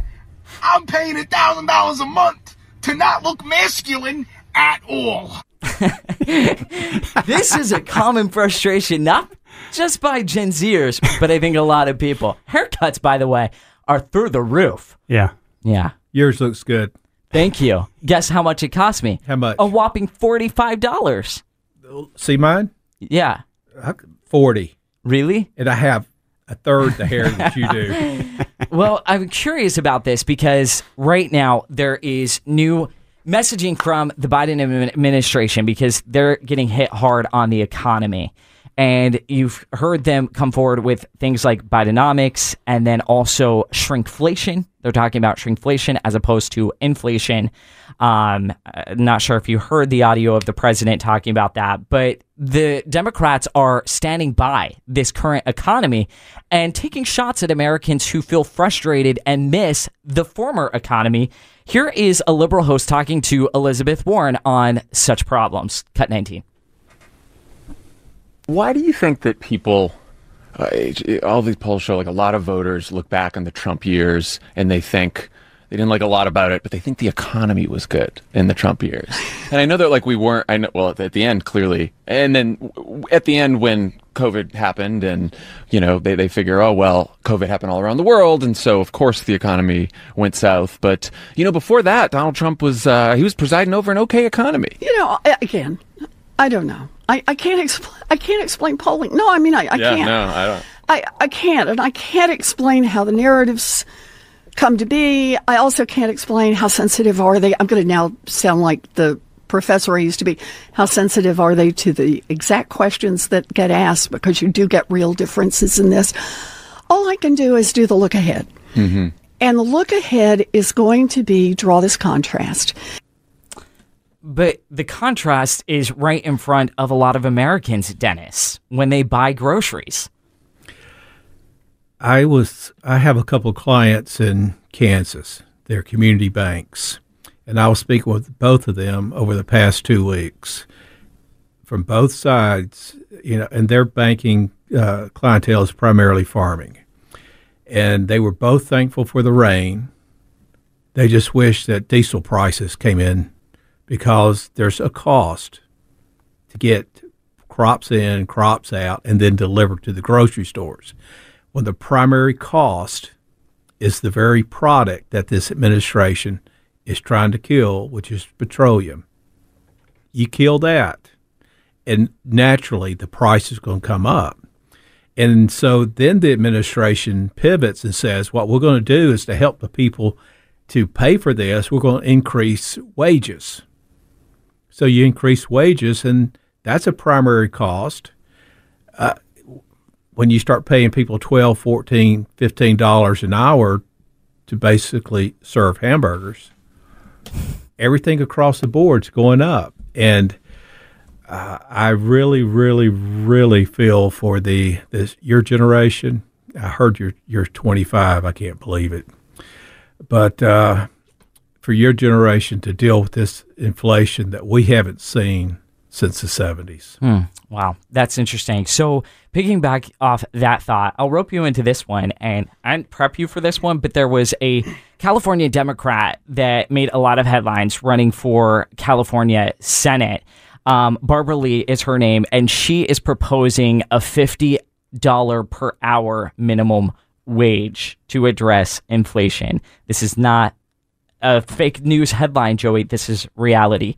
I'm paying $1,000 a month to not look masculine at all. (laughs) this is a common frustration, not just by Gen Zers, but I think a lot of people. Haircuts, by the way, are through the roof. Yeah. Yeah. Yours looks good. Thank you. Guess how much it cost me? How much? A whopping $45. See mine? Yeah. 40. Really? And I have a third the hair that you do. (laughs) well, I'm curious about this because right now there is new messaging from the Biden administration because they're getting hit hard on the economy. And you've heard them come forward with things like Bidenomics and then also shrinkflation. They're talking about shrinkflation as opposed to inflation. Um, not sure if you heard the audio of the president talking about that, but the Democrats are standing by this current economy and taking shots at Americans who feel frustrated and miss the former economy. Here is a liberal host talking to Elizabeth Warren on such problems. Cut 19. Why do you think that people, uh, all these polls show like a lot of voters look back on the Trump years and they think they didn't like a lot about it, but they think the economy was good in the Trump years. (laughs) and I know that like we weren't, I know, well, at the end, clearly. And then at the end, when COVID happened and, you know, they, they figure, oh, well, COVID happened all around the world. And so, of course, the economy went south. But, you know, before that, Donald Trump was, uh, he was presiding over an okay economy. You know, again, I don't know. I, I can't explain. I can't explain polling. No, I mean I, I yeah, can't. no, I don't. I, I can't, and I can't explain how the narratives come to be. I also can't explain how sensitive are they. I'm going to now sound like the professor I used to be. How sensitive are they to the exact questions that get asked? Because you do get real differences in this. All I can do is do the look ahead. Mm-hmm. And the look ahead is going to be draw this contrast. But the contrast is right in front of a lot of Americans, Dennis, when they buy groceries. I was I have a couple clients in Kansas. They're community banks. And I was speaking with both of them over the past two weeks from both sides, you know, and their banking uh, clientele is primarily farming. And they were both thankful for the rain They just wish that diesel prices came in because there's a cost to get crops in, crops out, and then delivered to the grocery stores. When the primary cost is the very product that this administration is trying to kill, which is petroleum. You kill that, and naturally the price is going to come up. And so then the administration pivots and says, what we're going to do is to help the people to pay for this, we're going to increase wages. So you increase wages, and that's a primary cost. Uh, when you start paying people 12 14 15 dollars an hour to basically serve hamburgers everything across the board is going up and uh, I really, really, really feel for the this your generation. I heard you're you're 25. I can't believe it, but uh, for your generation to deal with this inflation that we haven't seen since the 70s. Hmm. Wow, that's interesting. So, picking back off that thought, I'll rope you into this one, and I didn't prep you for this one, but there was a California Democrat that made a lot of headlines running for California Senate. Um, Barbara Lee is her name, and she is proposing a $50 per hour minimum wage to address inflation. This is not a fake news headline, Joey. This is reality.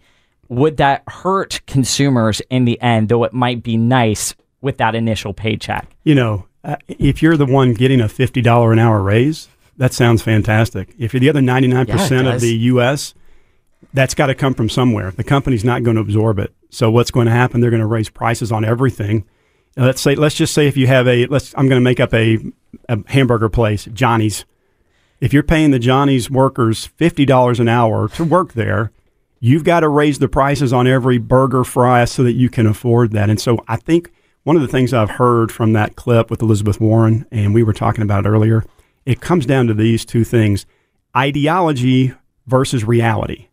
Would that hurt consumers in the end, though it might be nice with that initial paycheck? You know, uh, if you're the one getting a $50 an hour raise, that sounds fantastic. If you're the other 99% Yeah, of the U.S., that's got to come from somewhere. The company's not going to absorb it. So what's going to happen? They're going to raise prices on everything. Let's say, let's just say if you have a, let's, I'm going to make up a, a hamburger place, Johnny's. If you're paying the Johnny's workers fifty dollars an hour to work there, you've got to raise the prices on every burger, fry, so that you can afford that. And so I think one of the things I've heard from that clip with Elizabeth Warren, and we were talking about it earlier, it comes down to these two things: ideology versus reality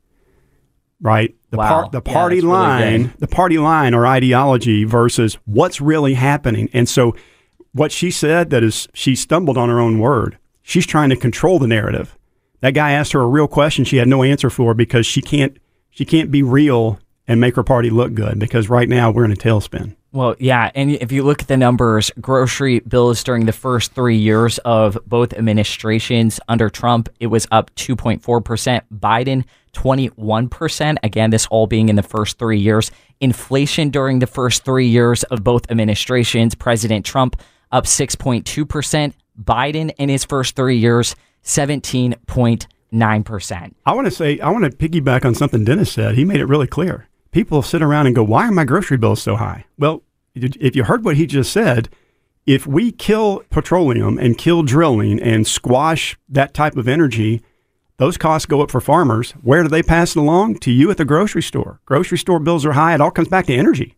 right? The, Wow. par- the party really line, good. the party line or ideology versus what's really happening. And so, what she said that is she stumbled on her own word. She's trying to control the narrative. That guy asked her a real question she had no answer for because she can't she can't be real and make her party look good because right now we're in a tailspin. Well, yeah, and if you look at the numbers, grocery bills during the first three years of both administrations under Trump, it was up 2.4%. Biden, 21%. Again, this all being in the first three years. Inflation during the first three years of both administrations, President Trump up 6.2%. Biden in his first three years, 17.9%. I want to say I want to piggyback on something Dennis said. He made it really clear. People sit around and go, "Why are my grocery bills so high?" Well, if you heard what he just said, if we kill petroleum and kill drilling and squash that type of energy, those costs go up for farmers. Where do they pass it along? To you at the grocery store. Grocery store bills are high. It all comes back to energy.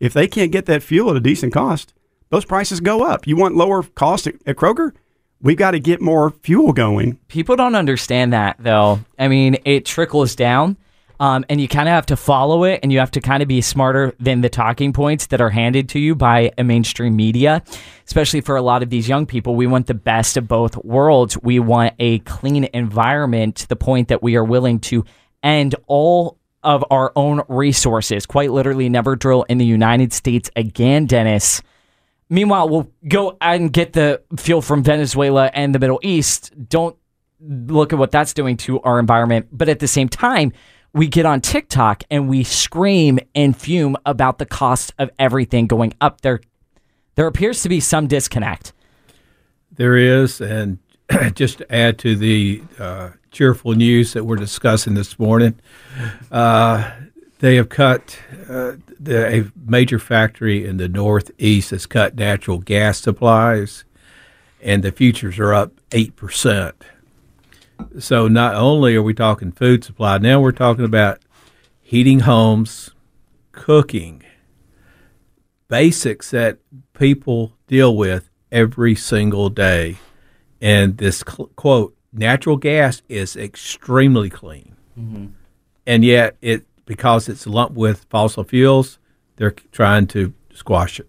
If they can't get that fuel at a decent cost, those prices go up. You want lower cost at, at Kroger? We've got to get more fuel going. People don't understand that though. I mean, it trickles down. Um, and you kind of have to follow it and you have to kind of be smarter than the talking points that are handed to you by a mainstream media, especially for a lot of these young people. We want the best of both worlds. We want a clean environment to the point that we are willing to end all of our own resources, quite literally never drill in the United States again, Dennis. Meanwhile, we'll go and get the fuel from Venezuela and the Middle East. Don't look at what that's doing to our environment. But at the same time, we get on TikTok and we scream and fume about the cost of everything going up there. There appears to be some disconnect. There is, and (clears throat) just to add to the uh, cheerful news that we're discussing this morning, uh, they have cut uh, a major factory in the Northeast has cut natural gas supplies, and the futures are up eight percent. So not only are we talking food supply, now we're talking about heating homes, cooking, basics that people deal with every single day. And this cl- quote, natural gas is extremely clean. Mm-hmm. And yet it because it's lumped with fossil fuels, they're trying to squash it.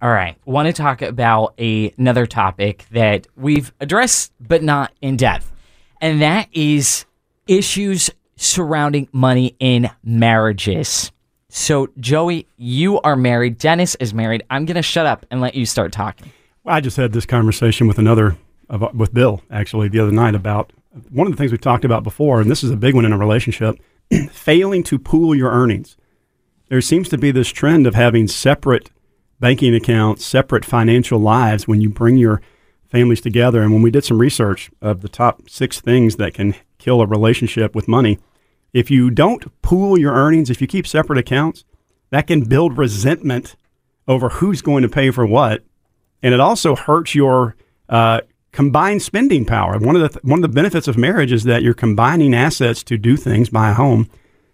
All right. Want to talk about a, another topic that we've addressed, but not in depth. And that is issues surrounding money in marriages. So, Joey, you are married. Dennis is married. I'm going to shut up and let you start talking. I just had this conversation with another, with Bill actually the other night about one of the things we've talked about before, and this is a big one in a relationship: (clears throat) failing to pool your earnings. There seems to be this trend of having separate banking accounts, separate financial lives when you bring your families together. And when we did some research of the top six things that can kill a relationship with money, if you don't pool your earnings, if you keep separate accounts, that can build resentment over who's going to pay for what, and it also hurts your uh, combined spending power. One of the th- one of the benefits of marriage is that you're combining assets to do things, buy a home.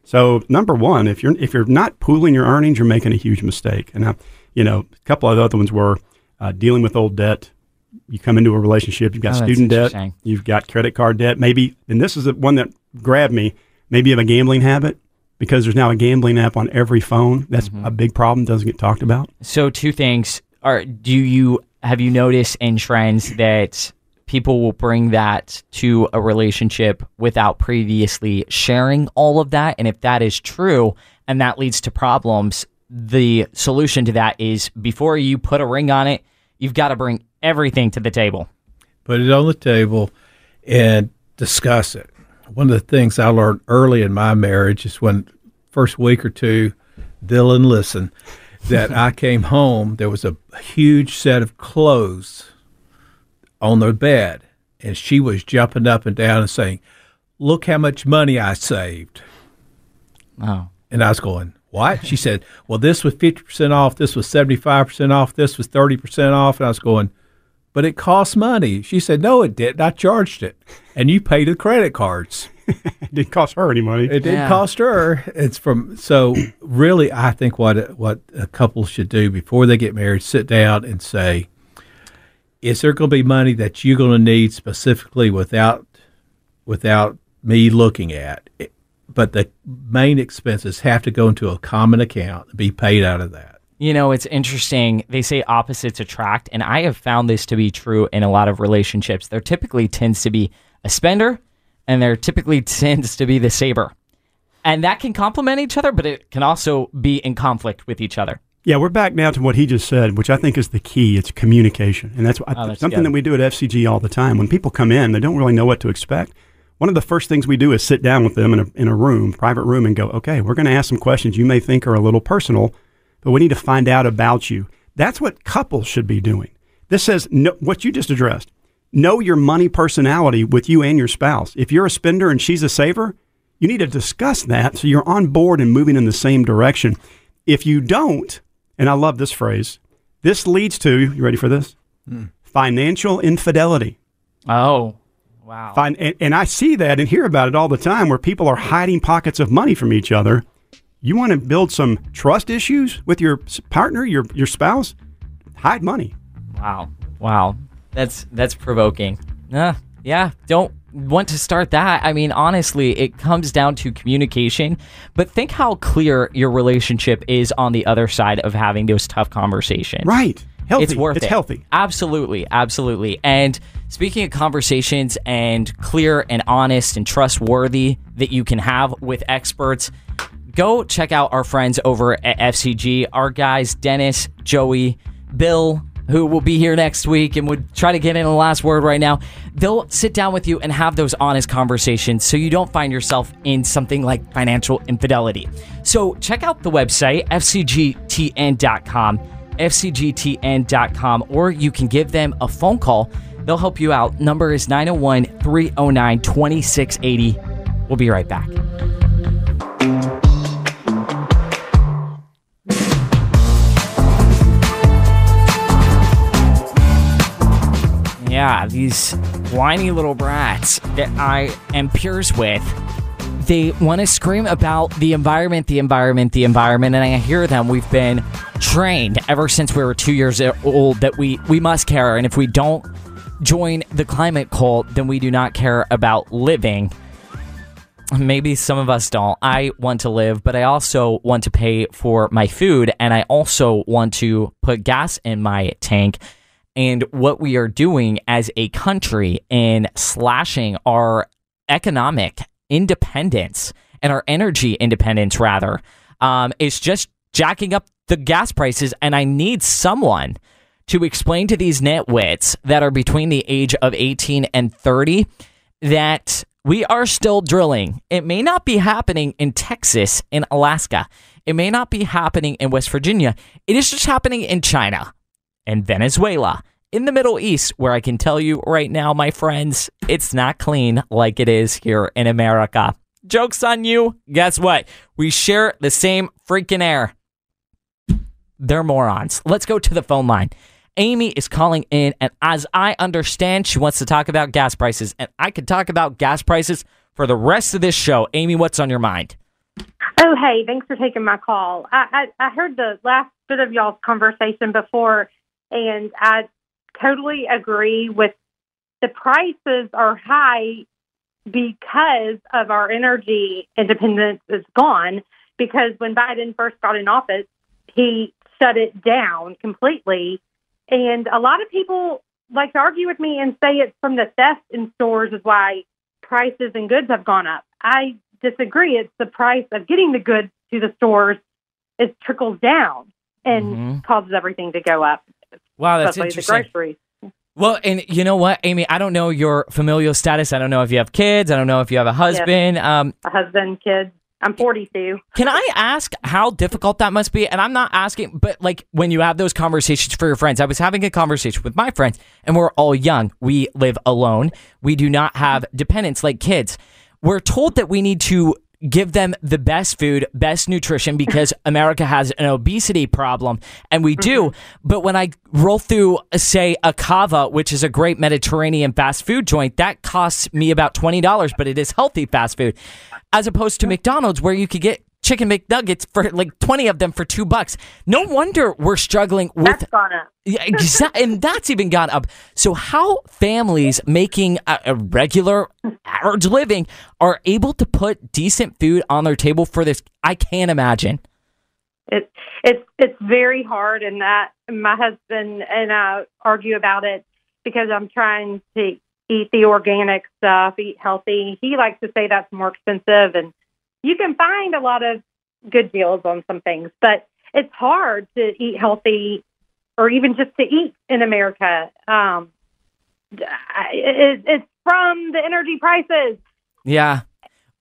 So number one, if you're if you're not pooling your earnings, you're making a huge mistake. And uh, you know, a couple of the other ones were uh, dealing with old debt. You come into a relationship, you've got Oh, student debt, you've got credit card debt, maybe, and this is the one that grabbed me. Maybe you have a gambling habit because there's now a gambling app on every phone. That's Mm-hmm. a big problem. Doesn't get talked about. So, two things are: do you have you noticed in trends that people will bring that to a relationship without previously sharing all of that? And if that is true, and that leads to problems, the solution to that is before you put a ring on it, you've got to bring everything to the table. put it on the table and discuss it. One of the things I learned early in my marriage is when first week or two, Dylan listen, that I came home, there was a huge set of clothes on the bed, and she was jumping up and down and saying, "Look how much money I saved." Oh. And I was going, "What?" She (laughs) said, "Well, this was 50% off, this was 75% off, this was 30% off." And I was going, but it costs money. She said, No, it didn't. I charged it. And you paid with credit cards. It (laughs) didn't cost her any money. It didn't Yeah. cost her. It's from so really I think what what a couple should do before they get married, sit down and say, Is there gonna be money that you're gonna need specifically without without me looking at? It- But the main expenses have to go into a common account and be paid out of that. You know, it's interesting. They say opposites attract, and I have found this to be true in a lot of relationships. There typically tends to be a spender, and there typically tends to be the saber. And that can complement each other, but it can also be in conflict with each other. Yeah, we're back now to what he just said, which I think is the key. It's communication, and that's, Oh, that's something good. that we do at FCG all the time. When people come in, they don't really know what to expect. One of the first things we do is sit down with them in a, in a room, private room, and go, okay, we're going to ask some questions you may think are a little personal, but we need to find out about you. That's what couples should be doing. This says no, what you just addressed. Know your money personality with you and your spouse. If you're a spender and she's a saver, you need to discuss that so you're on board and moving in the same direction. If you don't, and I love this phrase, this leads to, you ready for this? Hmm. Financial infidelity. Oh, wow. Fin- and, and I see that and hear about it all the time where people are hiding pockets of money from each other. You want to build some trust issues with your partner, your, your spouse? Hide money. Wow. Wow. That's that's provoking. Uh, yeah, don't want to start that. I mean, honestly, it comes down to communication, but think how clear your relationship is on the other side of having those tough conversations. Right. Healthy. It's worth It's it. healthy. Absolutely, absolutely. And speaking of conversations and clear and honest and trustworthy that you can have with experts, go check out our friends over at FCG. Our guys, Dennis, Joey, Bill, who will be here next week and would try to get in the last word right now. They'll sit down with you and have those honest conversations so you don't find yourself in something like financial infidelity. So check out the website, fcgtn.com, fcgtn.com, or you can give them a phone call. They'll help you out. Number is 901 309 2680. We'll be right back. Yeah, these whiny little brats that I am peers with, they want to scream about the environment, the environment, the environment, and I hear them. We've been trained ever since we were two years old that we, we must care, and if we don't join the climate cult, then we do not care about living. Maybe some of us don't. I want to live, but I also want to pay for my food, and I also want to put gas in my tank and what we are doing as a country in slashing our economic independence and our energy independence, rather, um, is just jacking up the gas prices. And I need someone to explain to these nitwits that are between the age of 18 and 30 that we are still drilling. It may not be happening in Texas, in Alaska. It may not be happening in West Virginia. It is just happening in China and Venezuela, in the Middle East, where I can tell you right now, my friends, it's not clean like it is here in America. Joke's on you. Guess what? We share the same freaking air. They're morons. Let's go to the phone line. Amy is calling in, and as I understand, she wants to talk about gas prices, and I could talk about gas prices for the rest of this show. Amy, what's on your mind? Oh, hey, thanks for taking my call. I, I, I heard the last bit of y'all's conversation before, and I totally agree with the prices are high because of our energy independence is gone. Because when Biden first got in office, he shut it down completely. And a lot of people like to argue with me and say it's from the theft in stores is why prices and goods have gone up. I disagree. It's the price of getting the goods to the stores is trickles down and Mhm. causes everything to go up. Wow, that's interesting. Well, and you know what, Amy? I don't know your familial status. I don't know if you have kids. I don't know if you have a husband. Um, A husband, kids. I'm 42. Can I ask how difficult that must be? And I'm not asking, but like when you have those conversations for your friends, I was having a conversation with my friends, and we're all young. We live alone. We do not have dependents like kids. We're told that we need to give them the best food, best nutrition because (laughs) America has an obesity problem, and we do. Mm-hmm. But when I roll through, say, a Cava, which is a great Mediterranean fast food joint, that costs me about $20, but it is healthy fast food, as opposed to McDonald's where you could get chicken McNuggets for like 20 of them for two bucks. No wonder we're struggling with. That's gone up. (laughs) Yeah, exactly. and that's even gone up. So, how families making a, a regular average living are able to put decent food on their table for this, I can't imagine. It's it's it's very hard, and that my husband and I argue about it because I'm trying to eat the organic stuff, eat healthy. He likes to say that's more expensive, and you can find a lot of good deals on some things, but it's hard to eat healthy or even just to eat in America. Um, it, it's from the energy prices. Yeah.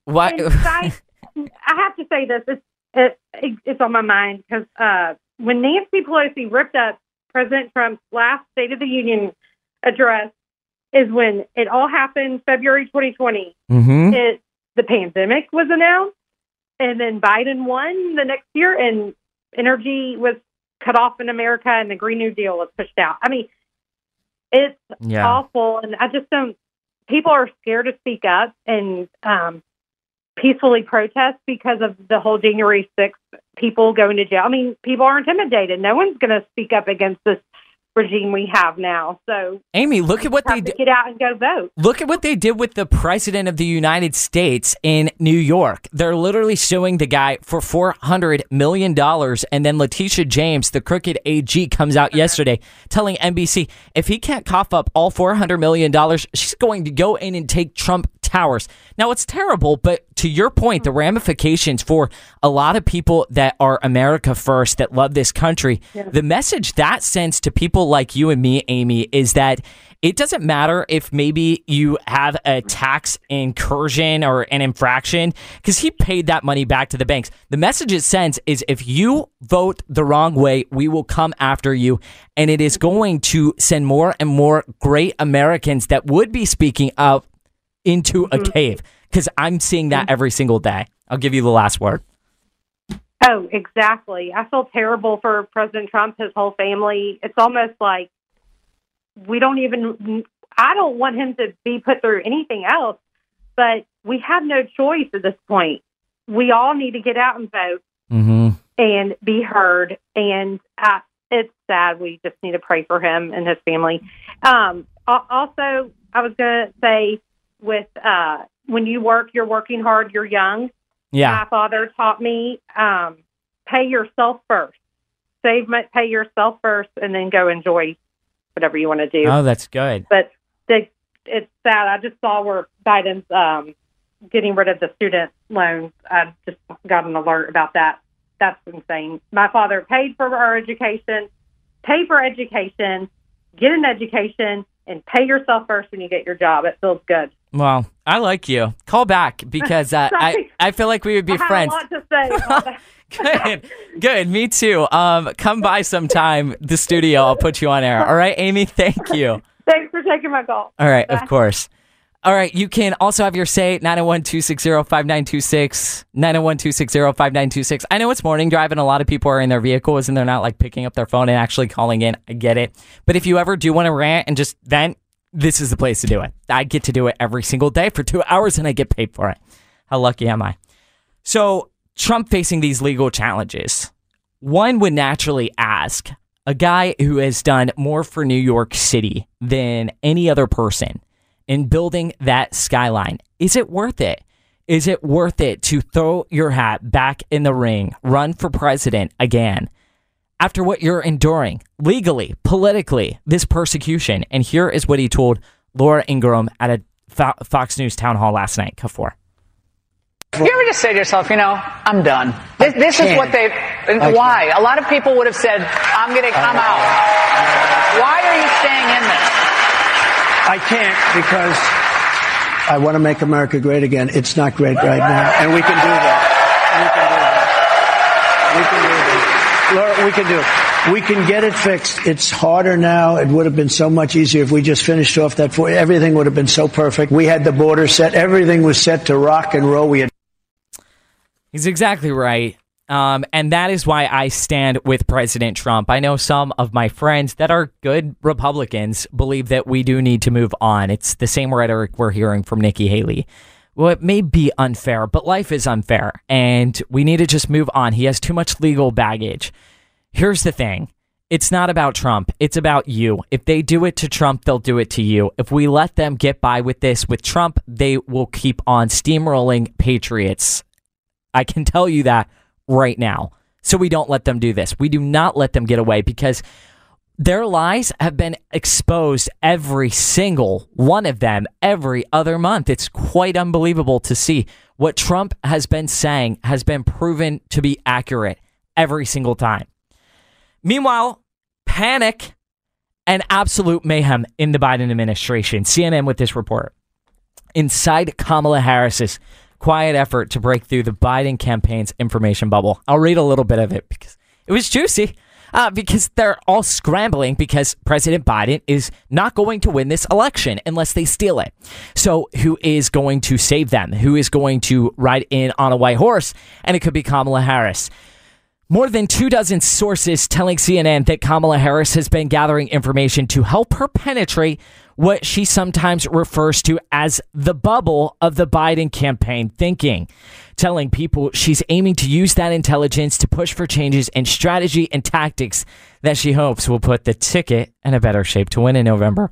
Why? I, I have to say this. It's it, it's on my mind because uh, when Nancy Pelosi ripped up President Trump's last State of the Union address, is when it all happened. February 2020. Mhm. It the pandemic was announced, and then Biden won the next year, and energy was cut off in America, and the Green New Deal was pushed out. I mean, it's Yeah. awful, and I just don't. People are scared to speak up and um, peacefully protest because of the whole January 6th people going to jail. I mean, people are intimidated. No one's going to speak up against this regime we have now. So Amy, look at what they did. get out and go vote. Look at what they did with the president of the United States in New York. They're literally suing the guy for $400 million. And then Letitia James, the crooked AG, comes out uh-huh. yesterday telling NBC if he can't cough up all $400 million, she's going to go in and take Trump Towers. Now, it's terrible, but to your point, the ramifications for a lot of people that are America first, that love this country, Yeah. the message that sends to people like you and me, Amy, is that it doesn't matter if maybe you have a tax incursion or an infraction because he paid that money back to the banks. The message it sends is if you vote the wrong way, we will come after you. And it is going to send more and more great Americans that would be speaking up into a cave because I'm seeing that every single day. I'll give you the last word. Oh, exactly. I feel terrible for President Trump, his whole family. It's almost like we don't even, I don't want him to be put through anything else, but we have no choice at this point. We all need to get out and vote Mm-hmm. and be heard. And uh, it's sad. We just need to pray for him and his family. Um, also, I was going to say, with uh, when you work, you're working hard. You're young. Yeah. My father taught me um, pay yourself first. Save, pay yourself first, and then go enjoy whatever you want to do. Oh, that's good. But the, it's sad. I just saw where Biden's um, getting rid of the student loans. I just got an alert about that. That's insane. My father paid for our education, pay for education, get an education, and pay yourself first when you get your job. It feels good. Well, I like you. Call back because uh, I I feel like we would be I friends. have a lot to say. (laughs) Good, good. Me too. Um, come by sometime the studio. I'll put you on air. All right, Amy. Thank you. Thanks for taking my call. All right, Bye. of course. All right, you can also have your say 901 260 5926. 901 260 5926. I know it's morning drive and a lot of people are in their vehicles and they're not like picking up their phone and actually calling in. I get it. But if you ever do want to rant and just vent, this is the place to do it. I get to do it every single day for two (laughs) hours and I get paid for it. How lucky am I? So, Trump facing these legal challenges, one would naturally ask a guy who has done more for New York City than any other person in building that skyline, is it worth it? Is it worth it to throw your hat back in the ring, run for president again? After what you're enduring legally, politically, this persecution. And here is what he told Laura Ingraham at a Fo- Fox News town hall last night. Kafor. You ever just say to yourself, you know, I'm done. This, this is what they. Why? A lot of people would have said, I'm going to come out. Why are you staying in this? I can't because I want to make America great again. It's not great right now, and we can do that. We can do that. We can do that. Laura, we can do it. We can get it fixed. It's harder now. It would have been so much easier if we just finished off that. For, everything would have been so perfect. We had the border set. Everything was set to rock and roll. We had. He's exactly right. Um, and that is why I stand with President Trump. I know some of my friends that are good Republicans believe that we do need to move on. It's the same rhetoric we're hearing from Nikki Haley. Well, it may be unfair, but life is unfair, and we need to just move on. He has too much legal baggage. Here's the thing it's not about Trump, it's about you. If they do it to Trump, they'll do it to you. If we let them get by with this with Trump, they will keep on steamrolling patriots. I can tell you that right now. So we don't let them do this. We do not let them get away because their lies have been exposed every single one of them every other month. It's quite unbelievable to see what Trump has been saying has been proven to be accurate every single time. Meanwhile, panic and absolute mayhem in the Biden administration. CNN with this report. Inside Kamala Harris's quiet effort to break through the Biden campaign's information bubble. I'll read a little bit of it because it was juicy. Uh, because they're all scrambling because President Biden is not going to win this election unless they steal it. So, who is going to save them? Who is going to ride in on a white horse? And it could be Kamala Harris. More than two dozen sources telling CNN that Kamala Harris has been gathering information to help her penetrate what she sometimes refers to as the bubble of the Biden campaign thinking, telling people she's aiming to use that intelligence to push for changes in strategy and tactics that she hopes will put the ticket in a better shape to win in November.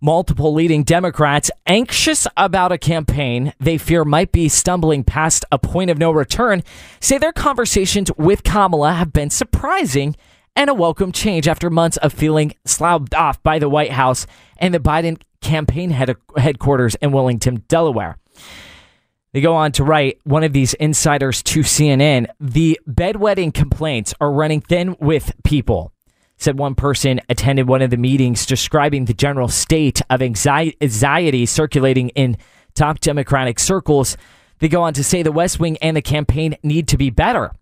Multiple leading Democrats anxious about a campaign they fear might be stumbling past a point of no return say their conversations with Kamala have been surprising and a welcome change after months of feeling sloughed off by the White House and the Biden campaign head- headquarters in Wilmington, Delaware. They go on to write one of these insiders to CNN the bedwetting complaints are running thin with people. Said one person attended one of the meetings describing the general state of anxiety circulating in top Democratic circles. They go on to say the West Wing and the campaign need to be better.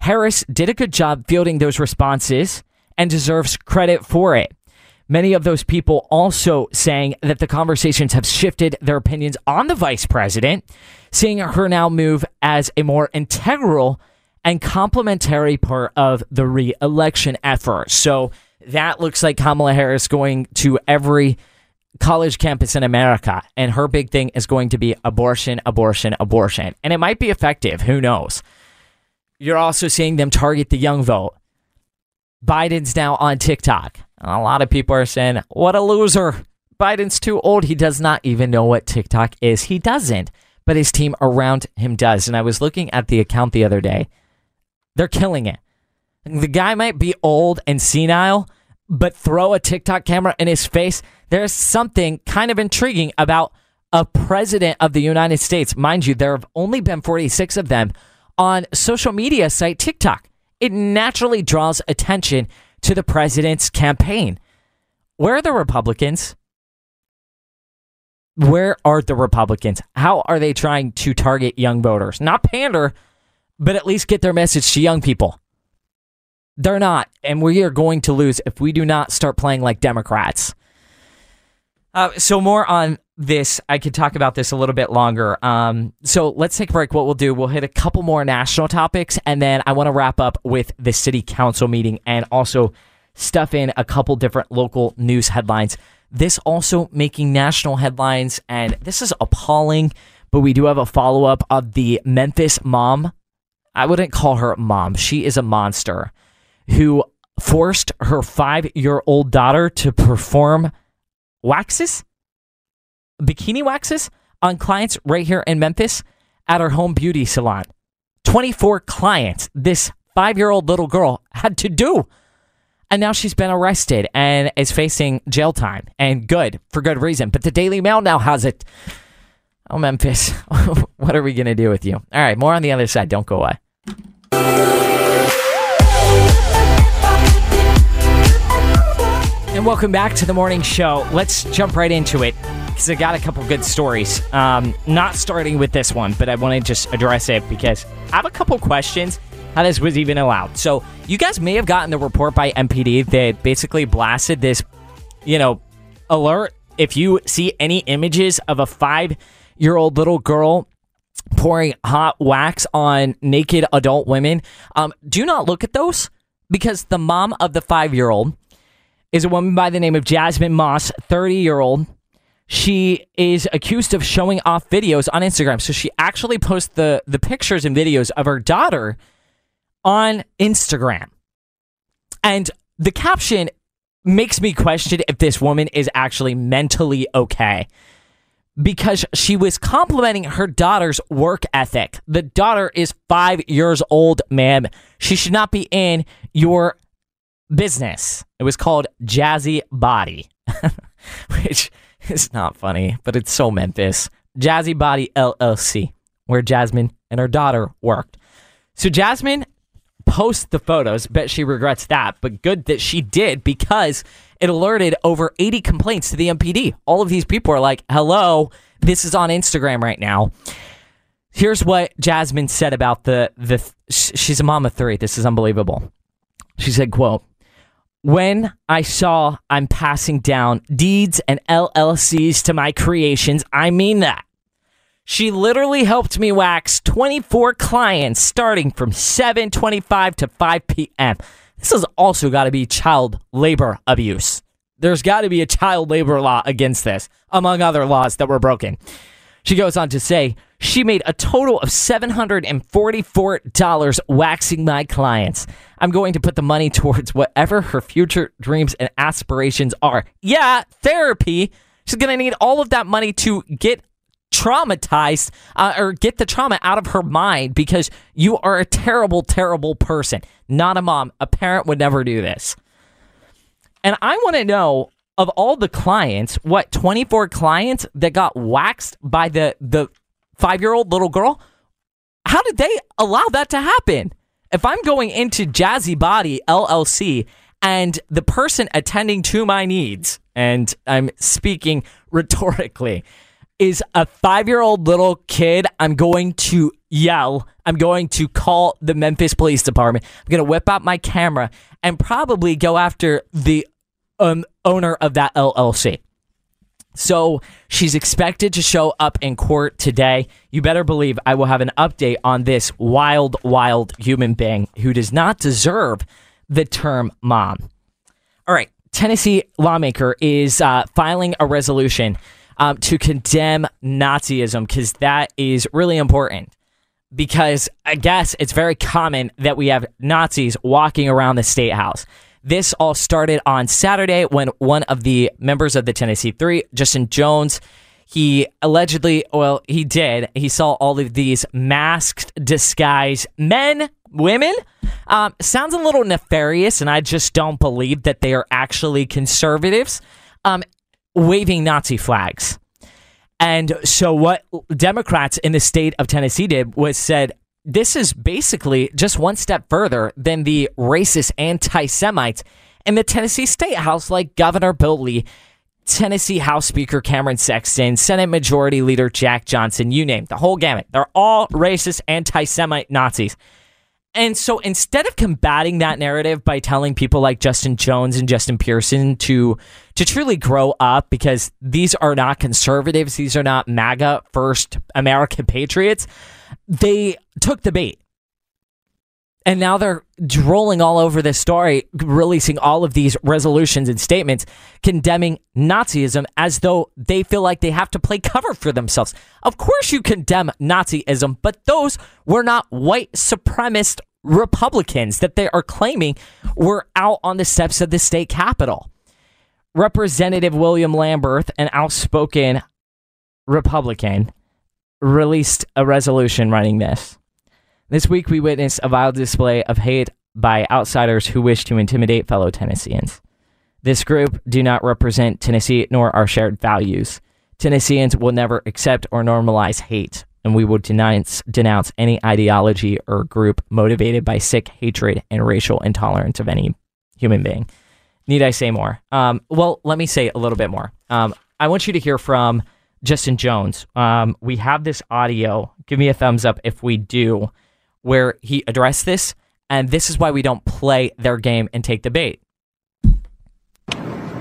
Harris did a good job fielding those responses and deserves credit for it. Many of those people also saying that the conversations have shifted their opinions on the vice president, seeing her now move as a more integral and complementary part of the re election effort. So that looks like Kamala Harris going to every college campus in America. And her big thing is going to be abortion, abortion, abortion. And it might be effective. Who knows? You're also seeing them target the young vote. Biden's now on TikTok. A lot of people are saying, what a loser. Biden's too old. He does not even know what TikTok is. He doesn't, but his team around him does. And I was looking at the account the other day. They're killing it. The guy might be old and senile, but throw a TikTok camera in his face. There's something kind of intriguing about a president of the United States. Mind you, there have only been 46 of them on social media site TikTok. It naturally draws attention to the president's campaign. Where are the Republicans? Where are the Republicans? How are they trying to target young voters? Not pander, but at least get their message to young people. They're not, and we are going to lose if we do not start playing like Democrats. Uh, so more on this. I could talk about this a little bit longer. Um, so let's take a break. What we'll do, we'll hit a couple more national topics, and then I want to wrap up with the city council meeting and also stuff in a couple different local news headlines. This also making national headlines, and this is appalling. But we do have a follow up of the Memphis mom. I wouldn't call her mom. She is a monster who forced her five year old daughter to perform waxes, bikini waxes on clients right here in Memphis at her home beauty salon. 24 clients this five year old little girl had to do. And now she's been arrested and is facing jail time. And good, for good reason. But the Daily Mail now has it. Oh, Memphis, (laughs) what are we going to do with you? All right, more on the other side. Don't go away. And welcome back to the morning show. Let's jump right into it because I got a couple good stories. Um, not starting with this one, but I want to just address it because I have a couple questions how this was even allowed. So, you guys may have gotten the report by MPD that basically blasted this, you know, alert. If you see any images of a five year old little girl pouring hot wax on naked adult women, um, do not look at those because the mom of the five year old is a woman by the name of Jasmine Moss, 30 year old. She is accused of showing off videos on Instagram. So she actually posts the, the pictures and videos of her daughter on Instagram. And the caption makes me question if this woman is actually mentally okay because she was complimenting her daughter's work ethic. The daughter is five years old, ma'am. She should not be in your business. It was called Jazzy Body, (laughs) which is not funny, but it's so Memphis. Jazzy Body LLC, where Jasmine and her daughter worked. So Jasmine posts the photos. Bet she regrets that, but good that she did because it alerted over 80 complaints to the MPD. All of these people are like, hello, this is on Instagram right now. Here's what Jasmine said about the the she's a mom of three. This is unbelievable. She said, quote, when I saw I'm passing down deeds and LLCs to my creations, I mean that. She literally helped me wax 24 clients starting from 7:25 to 5 p.m. This has also got to be child labor abuse. There's got to be a child labor law against this, among other laws that were broken. She goes on to say she made a total of $744 waxing my clients. I'm going to put the money towards whatever her future dreams and aspirations are. Yeah, therapy. She's going to need all of that money to get traumatized uh, or get the trauma out of her mind because you are a terrible, terrible person. Not a mom. A parent would never do this. And I want to know of all the clients, what 24 clients that got waxed by the the 5-year-old little girl? How did they allow that to happen? If I'm going into Jazzy Body LLC and the person attending to my needs, and I'm speaking (laughs) rhetorically, is a five year old little kid, I'm going to yell. I'm going to call the Memphis Police Department. I'm going to whip out my camera and probably go after the um, owner of that LLC. So she's expected to show up in court today. You better believe I will have an update on this wild, wild human being who does not deserve the term mom. All right. Tennessee lawmaker is uh, filing a resolution um, to condemn Nazism because that is really important. Because I guess it's very common that we have Nazis walking around the state house. This all started on Saturday when one of the members of the Tennessee Three, Justin Jones, he allegedly, well, he did. He saw all of these masked, disguised men, women. Um, sounds a little nefarious, and I just don't believe that they are actually conservatives um, waving Nazi flags. And so, what Democrats in the state of Tennessee did was said, this is basically just one step further than the racist anti Semites in the Tennessee State House, like Governor Bill Lee, Tennessee House Speaker Cameron Sexton, Senate Majority Leader Jack Johnson, you name the whole gamut. They're all racist, anti Semite Nazis. And so instead of combating that narrative by telling people like Justin Jones and Justin Pearson to to truly grow up because these are not conservatives, these are not MAGA first American (laughs) patriots, they took the bait. And now they're drooling all over this story, releasing all of these resolutions and statements condemning Nazism as though they feel like they have to play cover for themselves. Of course, you condemn Nazism, but those were not white supremacist Republicans that they are claiming were out on the steps of the state capitol. Representative William Lamberth, an outspoken Republican, released a resolution running this. This week, we witnessed a vile display of hate by outsiders who wish to intimidate fellow Tennesseans. This group do not represent Tennessee nor our shared values. Tennesseans will never accept or normalize hate, and we will denounce, denounce any ideology or group motivated by sick hatred and racial intolerance of any human being. Need I say more? Um, well, let me say a little bit more. Um, I want you to hear from Justin Jones. Um, we have this audio. Give me a thumbs up if we do where he addressed this, and this is why we don't play their game and take the bait.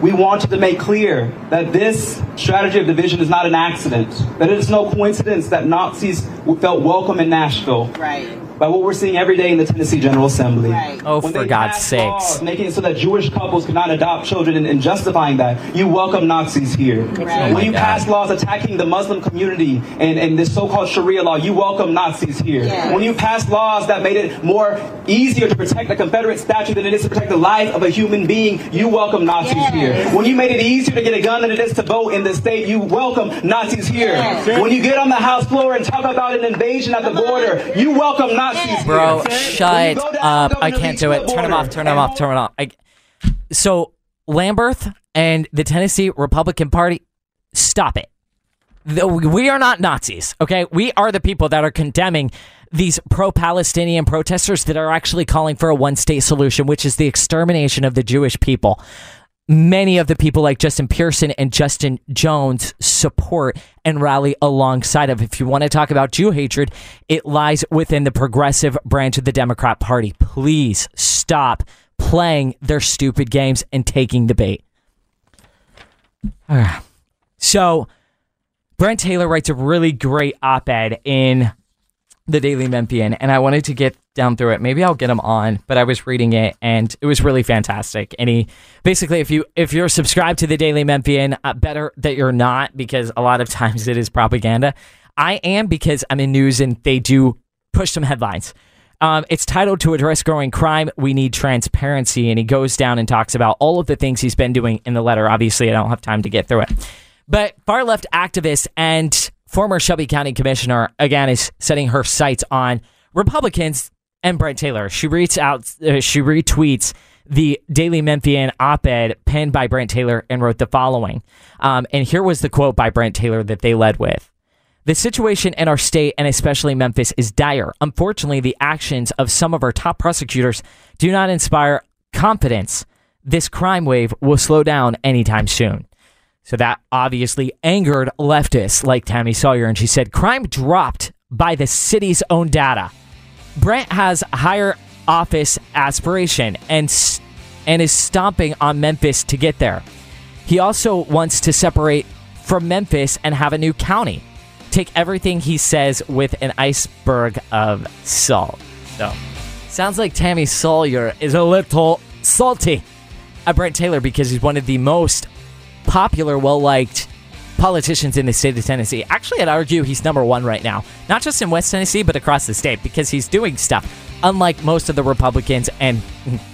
We wanted to make clear that this strategy of division is not an accident, that it is no coincidence that Nazis felt welcome in Nashville. Right by what we're seeing every day in the Tennessee General Assembly. Right. Oh, when for God's sakes. making it so that Jewish couples could not adopt children and, and justifying that. You welcome Nazis here. Right. when oh you God. pass laws attacking the Muslim community and, and this so-called Sharia law, you welcome Nazis here. Yes. When you pass laws that made it more easier to protect a Confederate statue than it is to protect the life of a human being, you welcome Nazis yes. here. When you made it easier to get a gun than it is to vote in this state, you welcome Nazis here. Yes. When you get on the House floor and talk about an invasion at the border, you welcome Nazis Bro, here. shut up. I can't do it. Turn them off, turn them off, turn them off. I, so, Lamberth and the Tennessee Republican Party, stop it. The- We are not Nazis, okay? We are the people that are condemning these pro Palestinian protesters that are actually calling for a one state solution, which is the extermination of the Jewish people. Many of the people like Justin Pearson and Justin Jones support and rally alongside of. If you want to talk about Jew hatred, it lies within the progressive branch of the Democrat Party. Please stop playing their stupid games and taking the bait. Ah. So, Brent Taylor writes a really great op ed in the Daily Memphian, and I wanted to get down through it. Maybe I'll get him on, but I was reading it and it was really fantastic. And he basically, if you if you're subscribed to the Daily Memphian, uh, better that you're not because a lot of (laughs) times it is propaganda. I am because I'm in news and they do push some headlines. Um, it's titled "To Address Growing Crime, We Need Transparency," and he goes down and talks about all of the things he's been doing in the letter. Obviously, I don't have time to get through it, but far left activist and former Shelby County Commissioner again is setting her sights on Republicans and Brent Taylor. She reads out, uh, she retweets the Daily Memphian op-ed penned by Brent Taylor and wrote the following. Um, and here was the quote by Brent Taylor that they led with. The situation in our state and especially Memphis is dire. Unfortunately, the actions of some of our top prosecutors do not inspire confidence. This crime wave will slow down anytime soon. So that obviously angered leftists like Tami Sawyer, and she said crime dropped by the city's own data. Brent has higher office aspiration and and is stomping on Memphis to get there. He also wants to separate from Memphis and have a new county. Take everything he says with an iceberg of salt. So, sounds like Tami Sawyer is a little salty at Brent Taylor because he's one of the most popular, well liked politicians in the state of Tennessee. Actually, I'd argue he's number one right now, not just in West Tennessee, but across the state because he's doing stuff. Unlike most of the Republicans and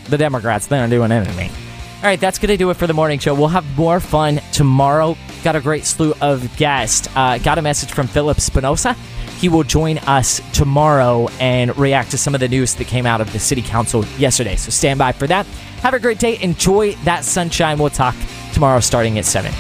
the Democrats, they're not doing anything. All right, that's going to do it for the morning show. We'll have more fun tomorrow. Got a great slew of guests. Uh, got a message from Philip Spinosa. He will join us tomorrow and react to some of the news that came out of the city council yesterday. So stand by for that. Have a great day. Enjoy that sunshine. We'll talk tomorrow starting at 7.